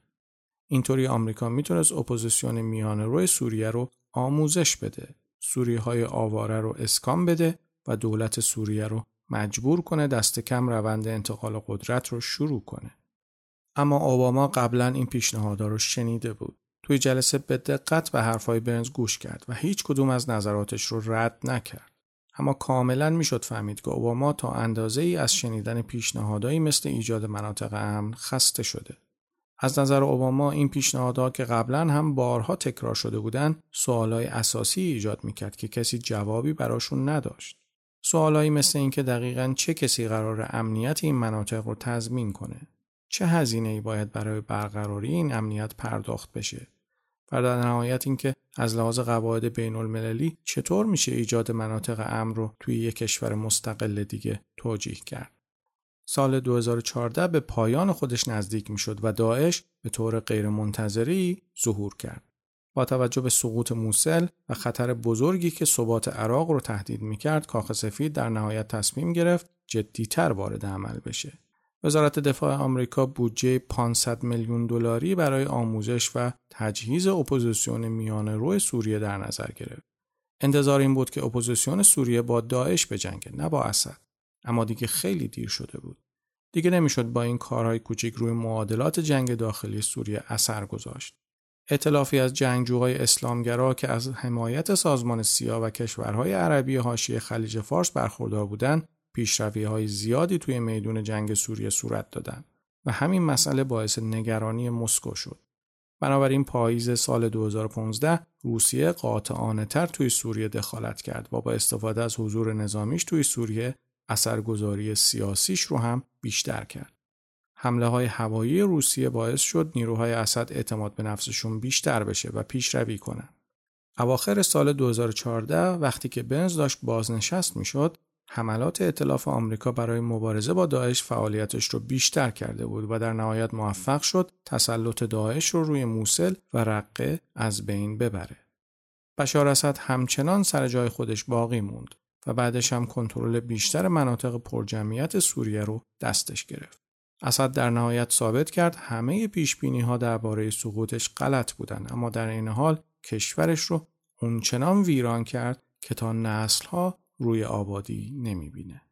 اینطوری آمریکا می‌تونست اپوزیسیون میانه روی سوریه رو آموزش بده، سوری های آواره رو اسکان بده و دولت سوریه رو مجبور کنه دست کم روند انتقال قدرت رو شروع کنه. اما اوباما قبلا این پیشنهادها رو شنیده بود. توی جلسه به دقت به حرفهای برنز گوش کرد و هیچ کدوم از نظراتش رو رد نکرد. اما کاملا می‌شد فهمید که اوباما تا اندازه ای از شنیدن پیشنهادهایی مثل ایجاد مناطق امن خسته شده. از نظر اوباما این پیشنهادها که قبلا هم بارها تکرار شده بودند سوالای اساسی ایجاد می‌کرد که کسی جوابی براشون نداشت. سوالایی مثل اینکه دقیقا چه کسی قرار امنیت این مناطق رو تضمین کنه چه هزینه ای باید برای برقراری این امنیت پرداخت بشه و در نهایت اینکه از لحاظ قواعد بین المللی چطور میشه ایجاد مناطق امن رو توی یک کشور مستقل دیگه توجیه کرد. سال 2014 به پایان خودش نزدیک می‌شد و داعش به طور غیرمنتظره ای ظهور کرد. با توجه به سقوط موصل و خطر بزرگی که ثبات عراق رو تهدید می‌کرد کاخ سفید در نهایت تصمیم گرفت جدیتر وارد عمل بشه. وزارت دفاع آمریکا بودجه 500 میلیون دلاری برای آموزش و تجهیز اپوزیسیون میانه روی سوریه در نظر گرفت. انتظار این بود که اپوزیسیون سوریه با داعش بجنگه نه با اسد. اما دیگه خیلی دیر شده بود. دیگه نمی‌شد با این کارهای کوچیک روی معادلات جنگ داخلی سوریه اثر گذاشت. اطلافی از جنگجوهای اسلامگرا که از حمایت سازمان سیا و کشورهای عربی حاشیه خلیج فارس برخوردار بودند پیشروی های زیادی توی میدون جنگ سوریه صورت دادن و همین مسئله باعث نگرانی مسکو شد. بنابراین پاییز سال 2015 روسیه قاطعانه تر توی سوریه دخالت کرد و با استفاده از حضور نظامیش توی سوریه اثرگذاری سیاسیش رو هم بیشتر کرد. حمله های هوایی روسیه باعث شد نیروهای اسد اعتماد به نفسشون بیشتر بشه و پیشروی کنند. اواخر سال 2014 وقتی که بنز داشت بازنشست می‌شد حملات اطلاف آمریکا برای مبارزه با داعش فعالیتش رو بیشتر کرده بود و در نهایت موفق شد تسلط داعش رو روی موسل و رقه از بین ببره. بشار اسد همچنان سر جای خودش باقی موند و بعدش هم کنترل بیشتر مناطق پرجمعیت سوریه رو دستش گرفت. اسد در نهایت ثابت کرد همه پیش بینی ها درباره سقوطش غلط بودن اما در این حال کشورش رو اونچنان ویران کرد که تا نسل ها روی آبادی نمی‌بینه.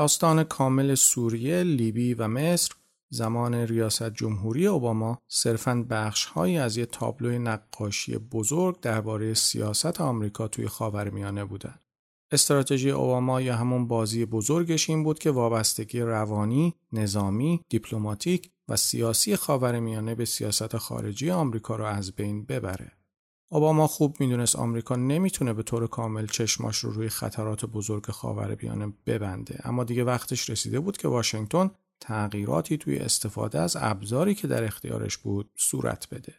داستان کامل سوریه، لیبی و مصر زمان ریاست جمهوری اوباما صرفاً بخشهایی از یک تابلوی نقاشی بزرگ درباره سیاست آمریکا توی خاورمیانه بودند. استراتژی اوباما یا همون بازی بزرگش این بود که وابستگی روانی، نظامی، دیپلماتیک و سیاسی خاورمیانه به سیاست خارجی آمریکا را از بین ببره. اوباما خوب می‌دونست آمریکا نمی‌تونه به طور کامل چشماش رو روی خطرات بزرگ خاورمیانه ببنده اما دیگه وقتش رسیده بود که واشنگتن تغییراتی توی استفاده از ابزاری که در اختیارش بود صورت بده.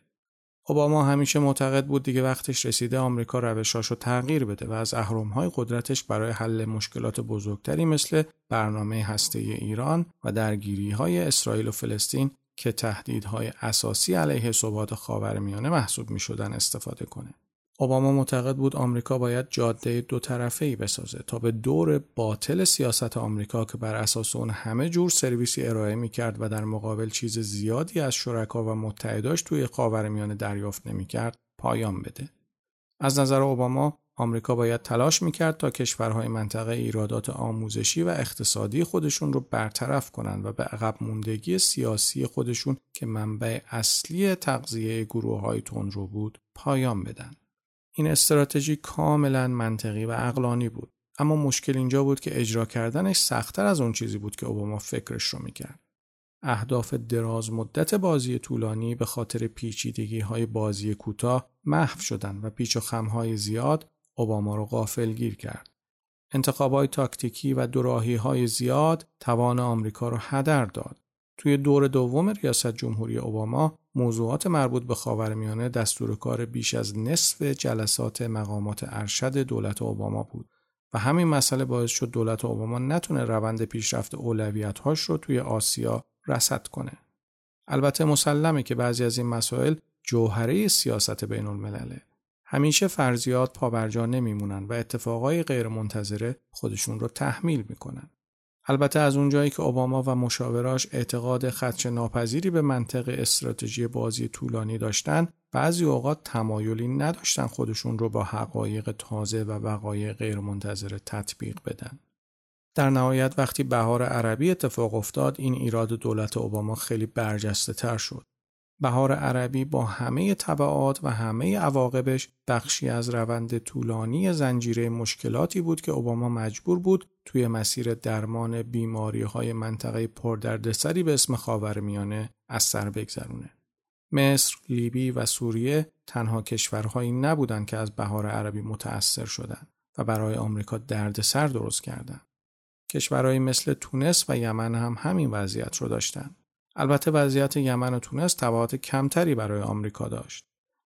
اوباما همیشه معتقد بود دیگه وقتش رسیده آمریکا روشاشو تغییر بده و از اهرم‌های قدرتش برای حل مشکلات بزرگتری مثل برنامه هسته ایران و درگیری‌های اسرائیل و فلسطین که تهدیدهای اساسی علیه ثبات خاورمیانه محسوب می‌شدن استفاده کنه. اوباما معتقد بود آمریکا باید جاده دو طرفه ای بسازه تا به دور باطل سیاست آمریکا که بر اساس اون همه جور سرویسی ارائه می کرد و در مقابل چیز زیادی از شرکا و متحداش توی خاورمیانه دریافت نمی کرد پایان بده. از نظر اوباما آمریکا باید تلاش می‌کرد تا کشورهای منطقه ایرادات آموزشی و اقتصادی خودشون رو برطرف کنند و به عقب موندگی سیاسی خودشون که منبع اصلی تغذیه گروه های تندرو بود پایان بدن. این استراتژی کاملا منطقی و اقلانی بود اما مشکل اینجا بود که اجرا کردنش سختتر از اون چیزی بود که اوباما فکرش رو می‌کرد اهداف دراز مدت بازی طولانی به خاطر پیچیدگی های بازی کوتاه محو شدن و پیچ و خمهای زیاد اوباما رو غافل گیر کرد. انتخابای تاکتیکی و دوراهی های زیاد توان آمریکا رو هدر داد. توی دور دوم ریاست جمهوری اوباما موضوعات مربوط به خاورمیانه دستور کار بیش از نصف جلسات مقامات ارشد دولت اوباما بود و همین مسئله باعث شد دولت اوباما نتونه روند پیشرفت اولویت‌هاش رو توی آسیا رصد کنه. البته مسلمه که بعضی از این مسائل جوهره سیاست بین الملله. همیشه فرضیات پابرجا نمیمونن و اتفاقای غیرمنتظره خودشون رو تحمیل می‌کنن. البته از اونجایی که اوباما و مشاوراش اعتقاد خدش ناپذیری به منطق استراتژی بازی طولانی داشتن بعضی اوقات تمایلی نداشتن خودشون رو با حقایق تازه و وقایع غیرمنتظره تطبیق بدن. در نهایت وقتی بهار عربی اتفاق افتاد این ایراد دولت اوباما خیلی برجسته تر شد. بهار عربی با همه طبعات و همه عواقبش بخشی از روند طولانی زنجیره مشکلاتی بود که اوباما مجبور بود توی مسیر درمان بیماری های منطقه پردردسری به اسم خاورمیانه از سر بگذرونه. مصر، لیبی و سوریه تنها کشورهایی نبودند که از بهار عربی متأثر شدند و برای آمریکا دردسر درست کردند. کشورهایی مثل تونس و یمن هم همین وضعیت رو داشتند. البته وضعیت یمن و تونس تبعات کمتری برای آمریکا داشت.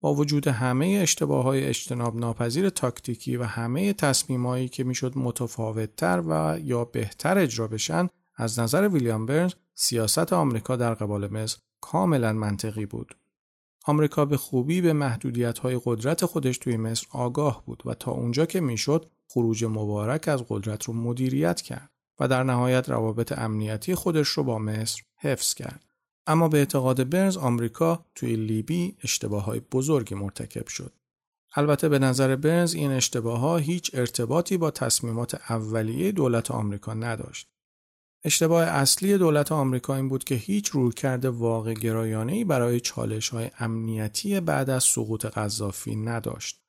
با وجود همه اشتباه های اجتناب ناپذیر تاکتیکی و همه تصمیمایی که می‌شد متفاوتتر و یا بهتر اجرا بشن از نظر ویلیام برنز سیاست آمریکا در قبال مصر کاملا منطقی بود. آمریکا به خوبی به محدودیت های قدرت خودش توی مصر آگاه بود و تا اونجا که می‌شد خروج مبارک از قدرت رو مدیریت کرد و در نهایت روابط امنیتی خودش رو با مصر حفظ کرد. اما به اعتقاد برنز آمریکا توی لیبی اشتباه های بزرگی مرتکب شد. البته به نظر برنز این اشتباه ها هیچ ارتباطی با تصمیمات اولیه دولت آمریکا نداشت. اشتباه اصلی دولت آمریکا این بود که هیچ رویکرد واقع گرایانه برای چالش های امنیتی بعد از سقوط قذافی نداشت.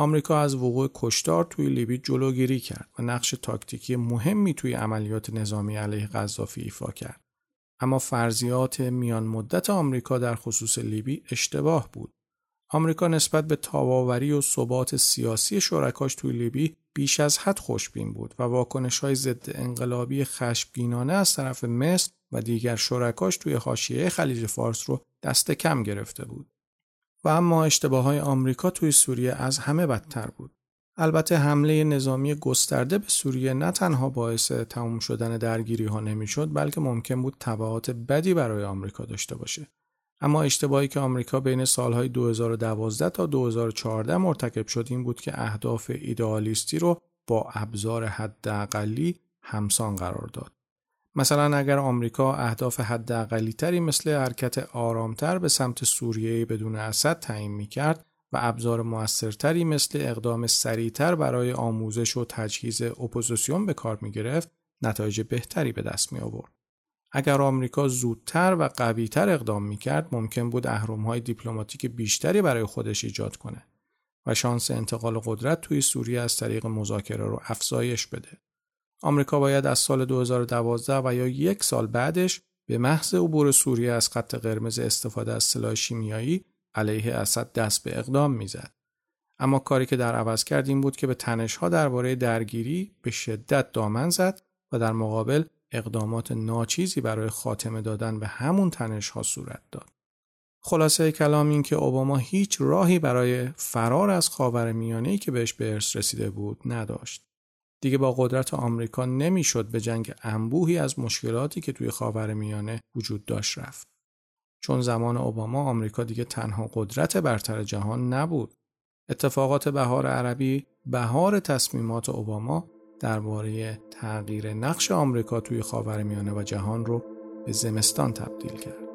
آمریکا از وقوع کشتار توی لیبی جلوگیری کرد و نقش تاکتیکی مهمی توی عملیات نظامی علیه قذافی ایفا کرد. اما فرضیات میان مدت آمریکا در خصوص لیبی اشتباه بود. آمریکا نسبت به تاباوری و ثبات سیاسی شرکاش توی لیبی بیش از حد خوشبین بود و واکنش های ضد انقلابی خشمگینانه از طرف مصر و دیگر شرکاش توی حاشیه خلیج فارس رو دست کم گرفته بود. و اما اشتباه های آمریکا توی سوریه از همه بدتر بود. البته حمله نظامی گسترده به سوریه نه تنها باعث تموم شدن درگیری ها نمی‌شد بلکه ممکن بود تبعات بدی برای آمریکا داشته باشه. اما اشتباهی که آمریکا بین سالهای 2012 تا 2014 مرتکب شد این بود که اهداف ایدئالیستی رو با ابزار حداقلی همسان قرار داد. مثلا اگر آمریکا اهداف حداقلی تری مثل حرکت آرامتر به سمت سوریه بدون اسد تعیین می کرد و ابزار موثرتری مثل اقدام سریعتر برای آموزش و تجهیز اپوزیسیون به کار می گرفت نتایج بهتری به دست می آورد. اگر آمریکا زودتر و قویتر اقدام می کرد ممکن بود های دیپلماتیک بیشتری برای خودش ایجاد کنه و شانس انتقال قدرت توی سوریه از طریق مذاکره رو افزایش بده. آمریکا باید از سال 2012 و یا یک سال بعدش به محض عبور سوریه از خط قرمز استفاده از سلاح شیمیایی علیه اسد دست به اقدام می‌زد. اما کاری که در عوض کرد این بود که به تنشها درباره درگیری به شدت دامن زد و در مقابل اقدامات ناچیزی برای خاتمه دادن به همون تنشها صورت داد. خلاصه کلام این که اوباما هیچ راهی برای فرار از خاورمیانه‌ای که بهش به ارث رسیده بود نداشت. دیگه با قدرت آمریکا نمی‌شد به جنگ انبوهی از مشکلاتی که توی خاورمیانه وجود داشت رفت. چون زمان اوباما آمریکا دیگه تنها قدرت برتر جهان نبود. اتفاقات بهار عربی بهار تصمیمات اوباما درباره تغییر نقش آمریکا توی خاورمیانه و جهان رو به زمستان تبدیل کرد.